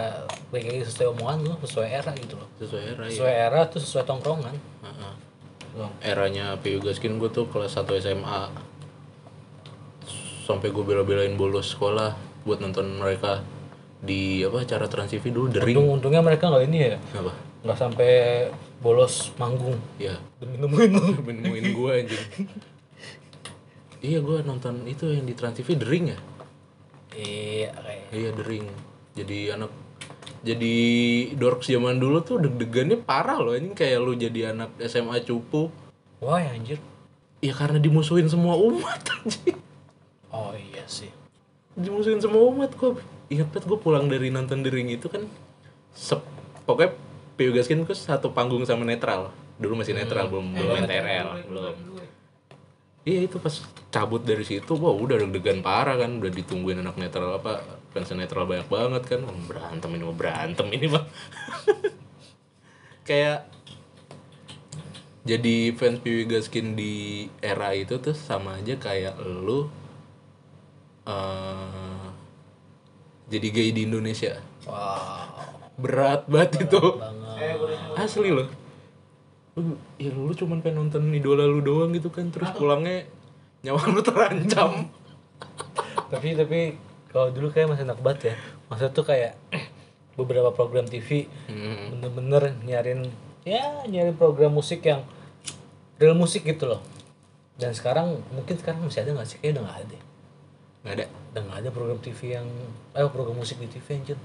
[SPEAKER 1] baik lagi sesuai omongan lu sesuai era gitu loh.
[SPEAKER 2] Sesuai era ya
[SPEAKER 1] sesuai era tuh sesuai tongkrongan.
[SPEAKER 2] Heeh.
[SPEAKER 1] Doang.
[SPEAKER 2] eranya Piu Gaskin gue tuh kelas 1 SMA sampai gue bela-belain bolos sekolah buat nonton mereka di apa acara Trans TV dulu The Ring.
[SPEAKER 1] Untung, untungnya mereka nggak ini ya.
[SPEAKER 2] Apa
[SPEAKER 1] nggak sampai bolos manggung.
[SPEAKER 2] Ya
[SPEAKER 1] demi nemuin lu.
[SPEAKER 2] Nemuin gue anjing. Iya gue nonton itu yang di Trans TV The Ring ya
[SPEAKER 1] iya kayak
[SPEAKER 2] iya The Ring. Jadi anak jadi dorks zaman dulu tuh deg-degannya parah loh. Ini kayak lu jadi anak SMA cupu.
[SPEAKER 1] Wah anjir.
[SPEAKER 2] ya karena dimusuhin semua umat anjing.
[SPEAKER 1] Oh iya sih.
[SPEAKER 2] dimusuhin semua umat kok ingat banget gue pulang dari nonton The Ring itu kan sep, pokoknya Pio Gaskin satu panggung sama netral. Dulu masih netral belum belum main TRL belum iya itu pas cabut dari situ wah udah deg-degan parah kan udah ditungguin anak netral apa fans netral banyak banget kan. Wah, berantem ini mah berantem ini mah kayak jadi fans Piwi Gaskin di era itu tuh sama aja kayak lu eh jadi gay di Indonesia.
[SPEAKER 1] Wow.
[SPEAKER 2] berat banget itu.
[SPEAKER 1] Banget.
[SPEAKER 2] asli loh lu ya lu cuman pengen nonton idola lu doang gitu kan terus pulangnya nyawa lu terancam
[SPEAKER 1] tapi tapi kalau dulu kayak masih enak banget ya. Maksudnya tuh kayak beberapa program TV
[SPEAKER 2] Hmm.
[SPEAKER 1] bener-bener nyarin ya nyarin program musik yang real musik gitu loh. Dan sekarang mungkin sekarang masih ada nggak sih? Kayaknya udah nggak ada.
[SPEAKER 2] nggak ada
[SPEAKER 1] Udah nggak ada program TV yang eh program musik di TV anjir.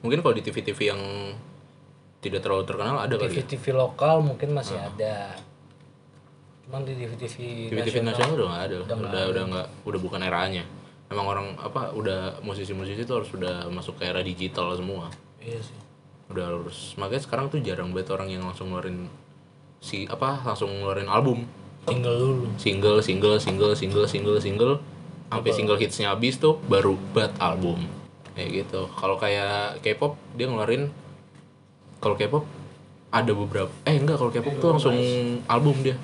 [SPEAKER 2] mungkin kalau di TV TV yang tidak terlalu terkenal ada kali ya?
[SPEAKER 1] TV-TV lokal mungkin masih ada. Cuman di TV-TV
[SPEAKER 2] TV TV nasional udah nggak ada.
[SPEAKER 1] Udah
[SPEAKER 2] udah udah nggak udah bukan eranya. Emang orang apa udah musisi-musisi itu harus sudah masuk ke era digital semua.
[SPEAKER 1] Iya sih.
[SPEAKER 2] udah harus makanya sekarang tuh jarang banget orang yang langsung ngeluarin si apa langsung ngeluarin album.
[SPEAKER 1] Tinggal dulu.
[SPEAKER 2] single single single single single single. Sampai single hitsnya habis tuh baru buat album. Kayak gitu. Kalau kayak K-pop dia ngeluarin kalau K-pop ada beberapa eh enggak kalau K-pop tuh langsung album dia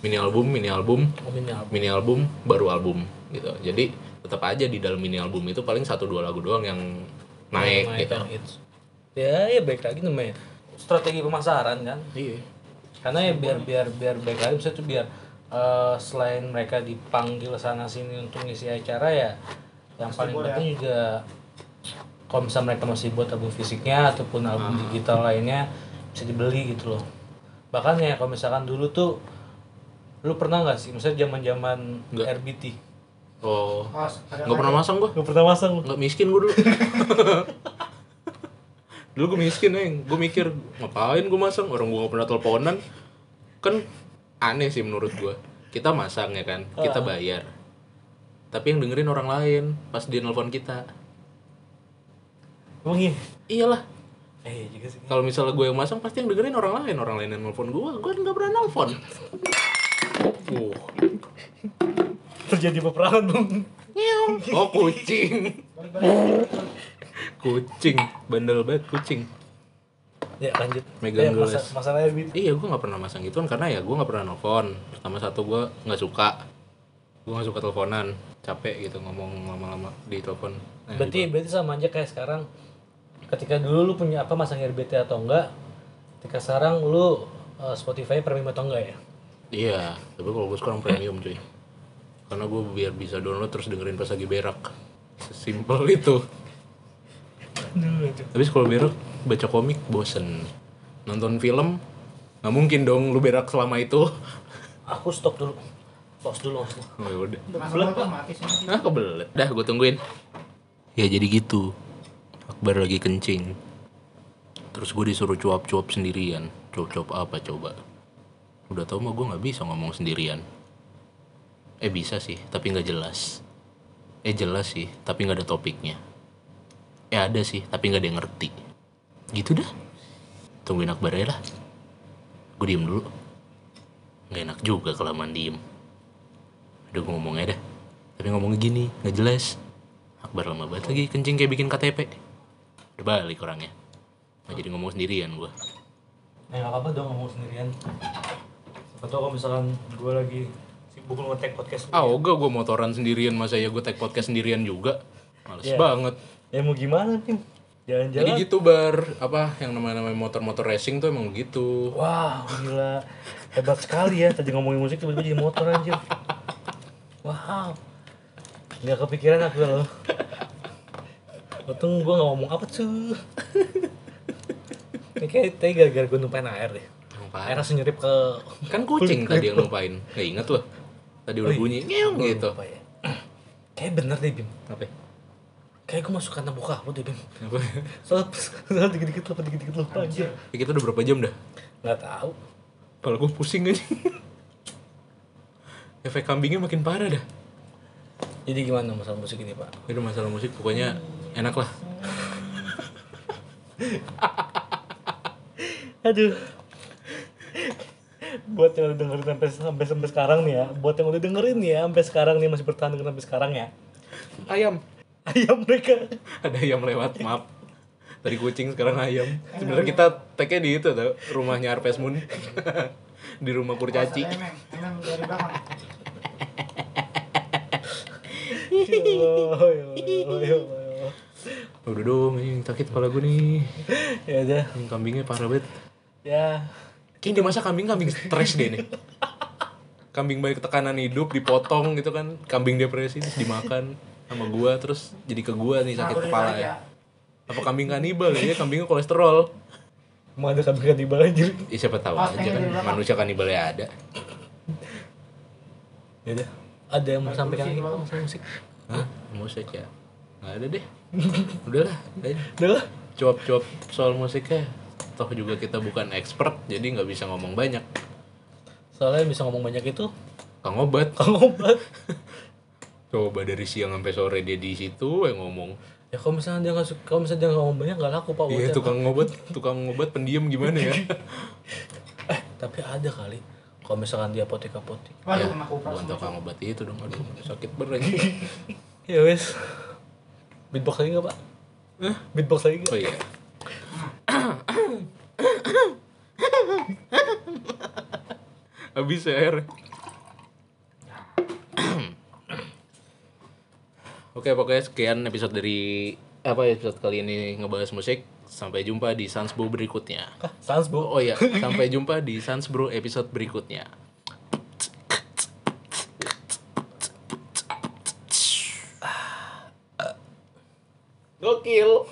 [SPEAKER 2] mini album mini album
[SPEAKER 1] Oh, ini album.
[SPEAKER 2] mini album baru album gitu jadi tetap aja di dalam mini album itu paling satu dua lagu doang yang naik
[SPEAKER 1] Naik
[SPEAKER 2] gitu.
[SPEAKER 1] Ya, ya baik lagi namanya strategi pemasaran kan.
[SPEAKER 2] iya
[SPEAKER 1] Karena ya biar biar biar baik lagi misalnya tuh biar eh, selain mereka dipanggil sana sini untuk ngisi acara ya yang paling penting juga kalau misalnya mereka masih buat album fisiknya ataupun album digital lainnya bisa dibeli gitu loh. Bahkan ya kalau misalkan dulu tuh lu pernah nggak sih? Misalnya zaman zaman. RBT
[SPEAKER 2] oh. Nggak pernah masang gua?
[SPEAKER 1] Nggak pernah masang.
[SPEAKER 2] Nggak miskin gue dulu. Dulu gue miskin eng gue mikir ngapain gue masang? Orang gue gak pernah teleponan. Kan aneh sih menurut gue kita masang ya kan? Kita bayar. Tapi yang dengerin orang lain pas dia nelpon kita
[SPEAKER 1] emang iya?
[SPEAKER 2] Iyalah.
[SPEAKER 1] Eh juga sih.
[SPEAKER 2] Kalau misalnya gue yang masang pasti yang dengerin orang lain. Orang lain yang nelpon gue gue nggak pernah nelpon uh.
[SPEAKER 1] terjadi peperangan bang.
[SPEAKER 2] Oh kucing. Kucing. Bandel banget kucing.
[SPEAKER 1] Ya lanjut.
[SPEAKER 2] Megang
[SPEAKER 1] Ya, masa-
[SPEAKER 2] gelas.
[SPEAKER 1] masalah RBT
[SPEAKER 2] Iya, gue nggak pernah masang gituan karena ya gue nggak pernah nelfon. Pertama satu gue nggak suka, gue nggak suka teleponan, capek gitu ngomong lama-lama di telepon. Nah,
[SPEAKER 1] berarti berarti sama aja kayak sekarang ketika dulu lu punya apa masang RBT atau enggak ketika sekarang lu eh, Spotify premium atau enggak ya
[SPEAKER 2] Iya, tapi kalau gue sekarang premium cuy. Karena gue biar bisa download terus dengerin pas lagi berak. Sesimpel itu. Tapi kalau berak baca komik bosen. Nonton film nggak mungkin dong lu berak selama itu.
[SPEAKER 1] aku stop dulu pause dulu maksudnya
[SPEAKER 2] Oh, ya udah.
[SPEAKER 3] Masa mati sih.
[SPEAKER 2] Ah kebelet. Dah gue tungguin. Ya jadi gitu. Akbar lagi kencing. Terus gue disuruh cuap-cuap sendirian. Cuap-cuap apa coba? Udah tau mah gue nggak bisa ngomong sendirian. Eh bisa sih, tapi nggak jelas. Eh jelas sih, tapi nggak ada topiknya. Eh ada sih, tapi nggak ada yang ngerti. Gitu dah. Tungguin Akbar aja lah. Gue diem dulu. Nggak enak juga kelamaan diem. Udah gue ngomong aja dah. Tapi ngomongnya gini, nggak jelas. Akbar lama banget lagi kencing kayak bikin KTP. Udah balik orangnya. Nggak jadi ngomong sendirian gue.
[SPEAKER 1] ya nggak apa-apa dong ngomong sendirian siapa tau kalau misalkan gue lagi sibuk nge-tag podcast
[SPEAKER 2] Ah ogah gue motoran sendirian masa ya gue tag podcast sendirian juga. Males
[SPEAKER 1] Iya.
[SPEAKER 2] banget.
[SPEAKER 1] ya mau gimana tim
[SPEAKER 2] Jadi
[SPEAKER 1] jalan-jalan
[SPEAKER 2] gitu bar apa yang namanya motor-motor racing tuh emang gitu.
[SPEAKER 1] Wow, gila. Hebat sekali ya. Tadi ngomongin musik tiba-tiba jadi motor anjir. Wow. Nggak kepikiran aku loh. Untung gue gak ngomong apa tuh. Ini kayak tadi gara-gara gue numpain air deh.
[SPEAKER 2] Emang
[SPEAKER 1] Air langsung nyerip ke...
[SPEAKER 2] Kan kucing tadi yang lupain. Gak inget loh. Tadi udah
[SPEAKER 1] Oh iya.
[SPEAKER 2] bunyi ngeong gitu.
[SPEAKER 1] Ya? Kayak bener deh Bim.
[SPEAKER 2] Apa?
[SPEAKER 1] kayak gue masuk kantong buka deh bim
[SPEAKER 2] Apa?
[SPEAKER 1] soalnya soalnya dikit-dikit lupa dikit-dikit lupa aja
[SPEAKER 2] Ya, kita udah berapa jam dah?
[SPEAKER 1] nggak tahu
[SPEAKER 2] Kepala gue pusing aja. Efek kambingnya makin parah dah.
[SPEAKER 1] jadi gimana masalah musik ini pak
[SPEAKER 2] Itu masalah musik pokoknya enak lah.
[SPEAKER 1] aduh buat yang udah dengerin sampai sampai sampai sekarang nih ya buat yang udah dengerin nih ya sampai sekarang nih masih bertahan dengan sampai sekarang ya
[SPEAKER 2] Ayam.
[SPEAKER 1] ayam mereka
[SPEAKER 2] Ada ayam lewat, maaf. Tadi kucing sekarang ayam. Sebenarnya kita tag di itu tuh, rumahnya Arpes Moon. di rumah kurcaci.
[SPEAKER 3] Emang,
[SPEAKER 2] Udah dong, ini sakit kepala gue nih.
[SPEAKER 1] ya udah
[SPEAKER 2] kambingnya parah banget.
[SPEAKER 1] ya
[SPEAKER 2] Kayaknya dia masa kambing kambing stres deh nih. Kambing banyak tekanan hidup dipotong gitu kan. Kambing depresi terus dimakan sama gua terus jadi ke gua nih sakit
[SPEAKER 3] Aku
[SPEAKER 2] kepala
[SPEAKER 3] ditanya.
[SPEAKER 2] ya. Apa kambing kanibal ya? Kambingnya kolesterol.
[SPEAKER 1] mau ada kambing kanibal anjir
[SPEAKER 2] Ya siapa tahu
[SPEAKER 3] Pas
[SPEAKER 2] aja kan manusia kanibal ya ada.
[SPEAKER 1] ya udah ada yang mau sampaikan masalah musik
[SPEAKER 2] Hah? Musik ya? Nggak ada deh. Udahlah, ayo.
[SPEAKER 1] udah lah
[SPEAKER 2] cuap-cuap soal musiknya. Toh juga kita bukan expert, jadi nggak bisa ngomong banyak.
[SPEAKER 1] soalnya yang bisa ngomong banyak itu
[SPEAKER 2] Kang Obat,
[SPEAKER 1] kang obat
[SPEAKER 2] coba dari siang sampai sore dia di situ yang ngomong.
[SPEAKER 1] ya kalau misalnya dia nggak suka kalau misalnya dia nggak ngomong banyak nggak laku pak
[SPEAKER 2] Iya, tukang ngobat, tukang ngobat pendiam gimana ya?
[SPEAKER 1] Eh tapi ada kali kalau misalkan dia apotek apotek
[SPEAKER 3] Waduh,
[SPEAKER 2] ya, bukan tukang obat itu dong, aduh sakit berat.
[SPEAKER 1] ya wes beatbox lagi nggak pak
[SPEAKER 2] Hah?
[SPEAKER 1] beatbox lagi nggak
[SPEAKER 2] Oh iya. Habis ya air. Oke, pokoknya sekian episode dari apa episode kali ini ngebahas musik. Sampai jumpa di Sansbro berikutnya.
[SPEAKER 1] ah sans bu
[SPEAKER 2] Oh iya, sampai jumpa di Sansbro episode berikutnya. Gokil.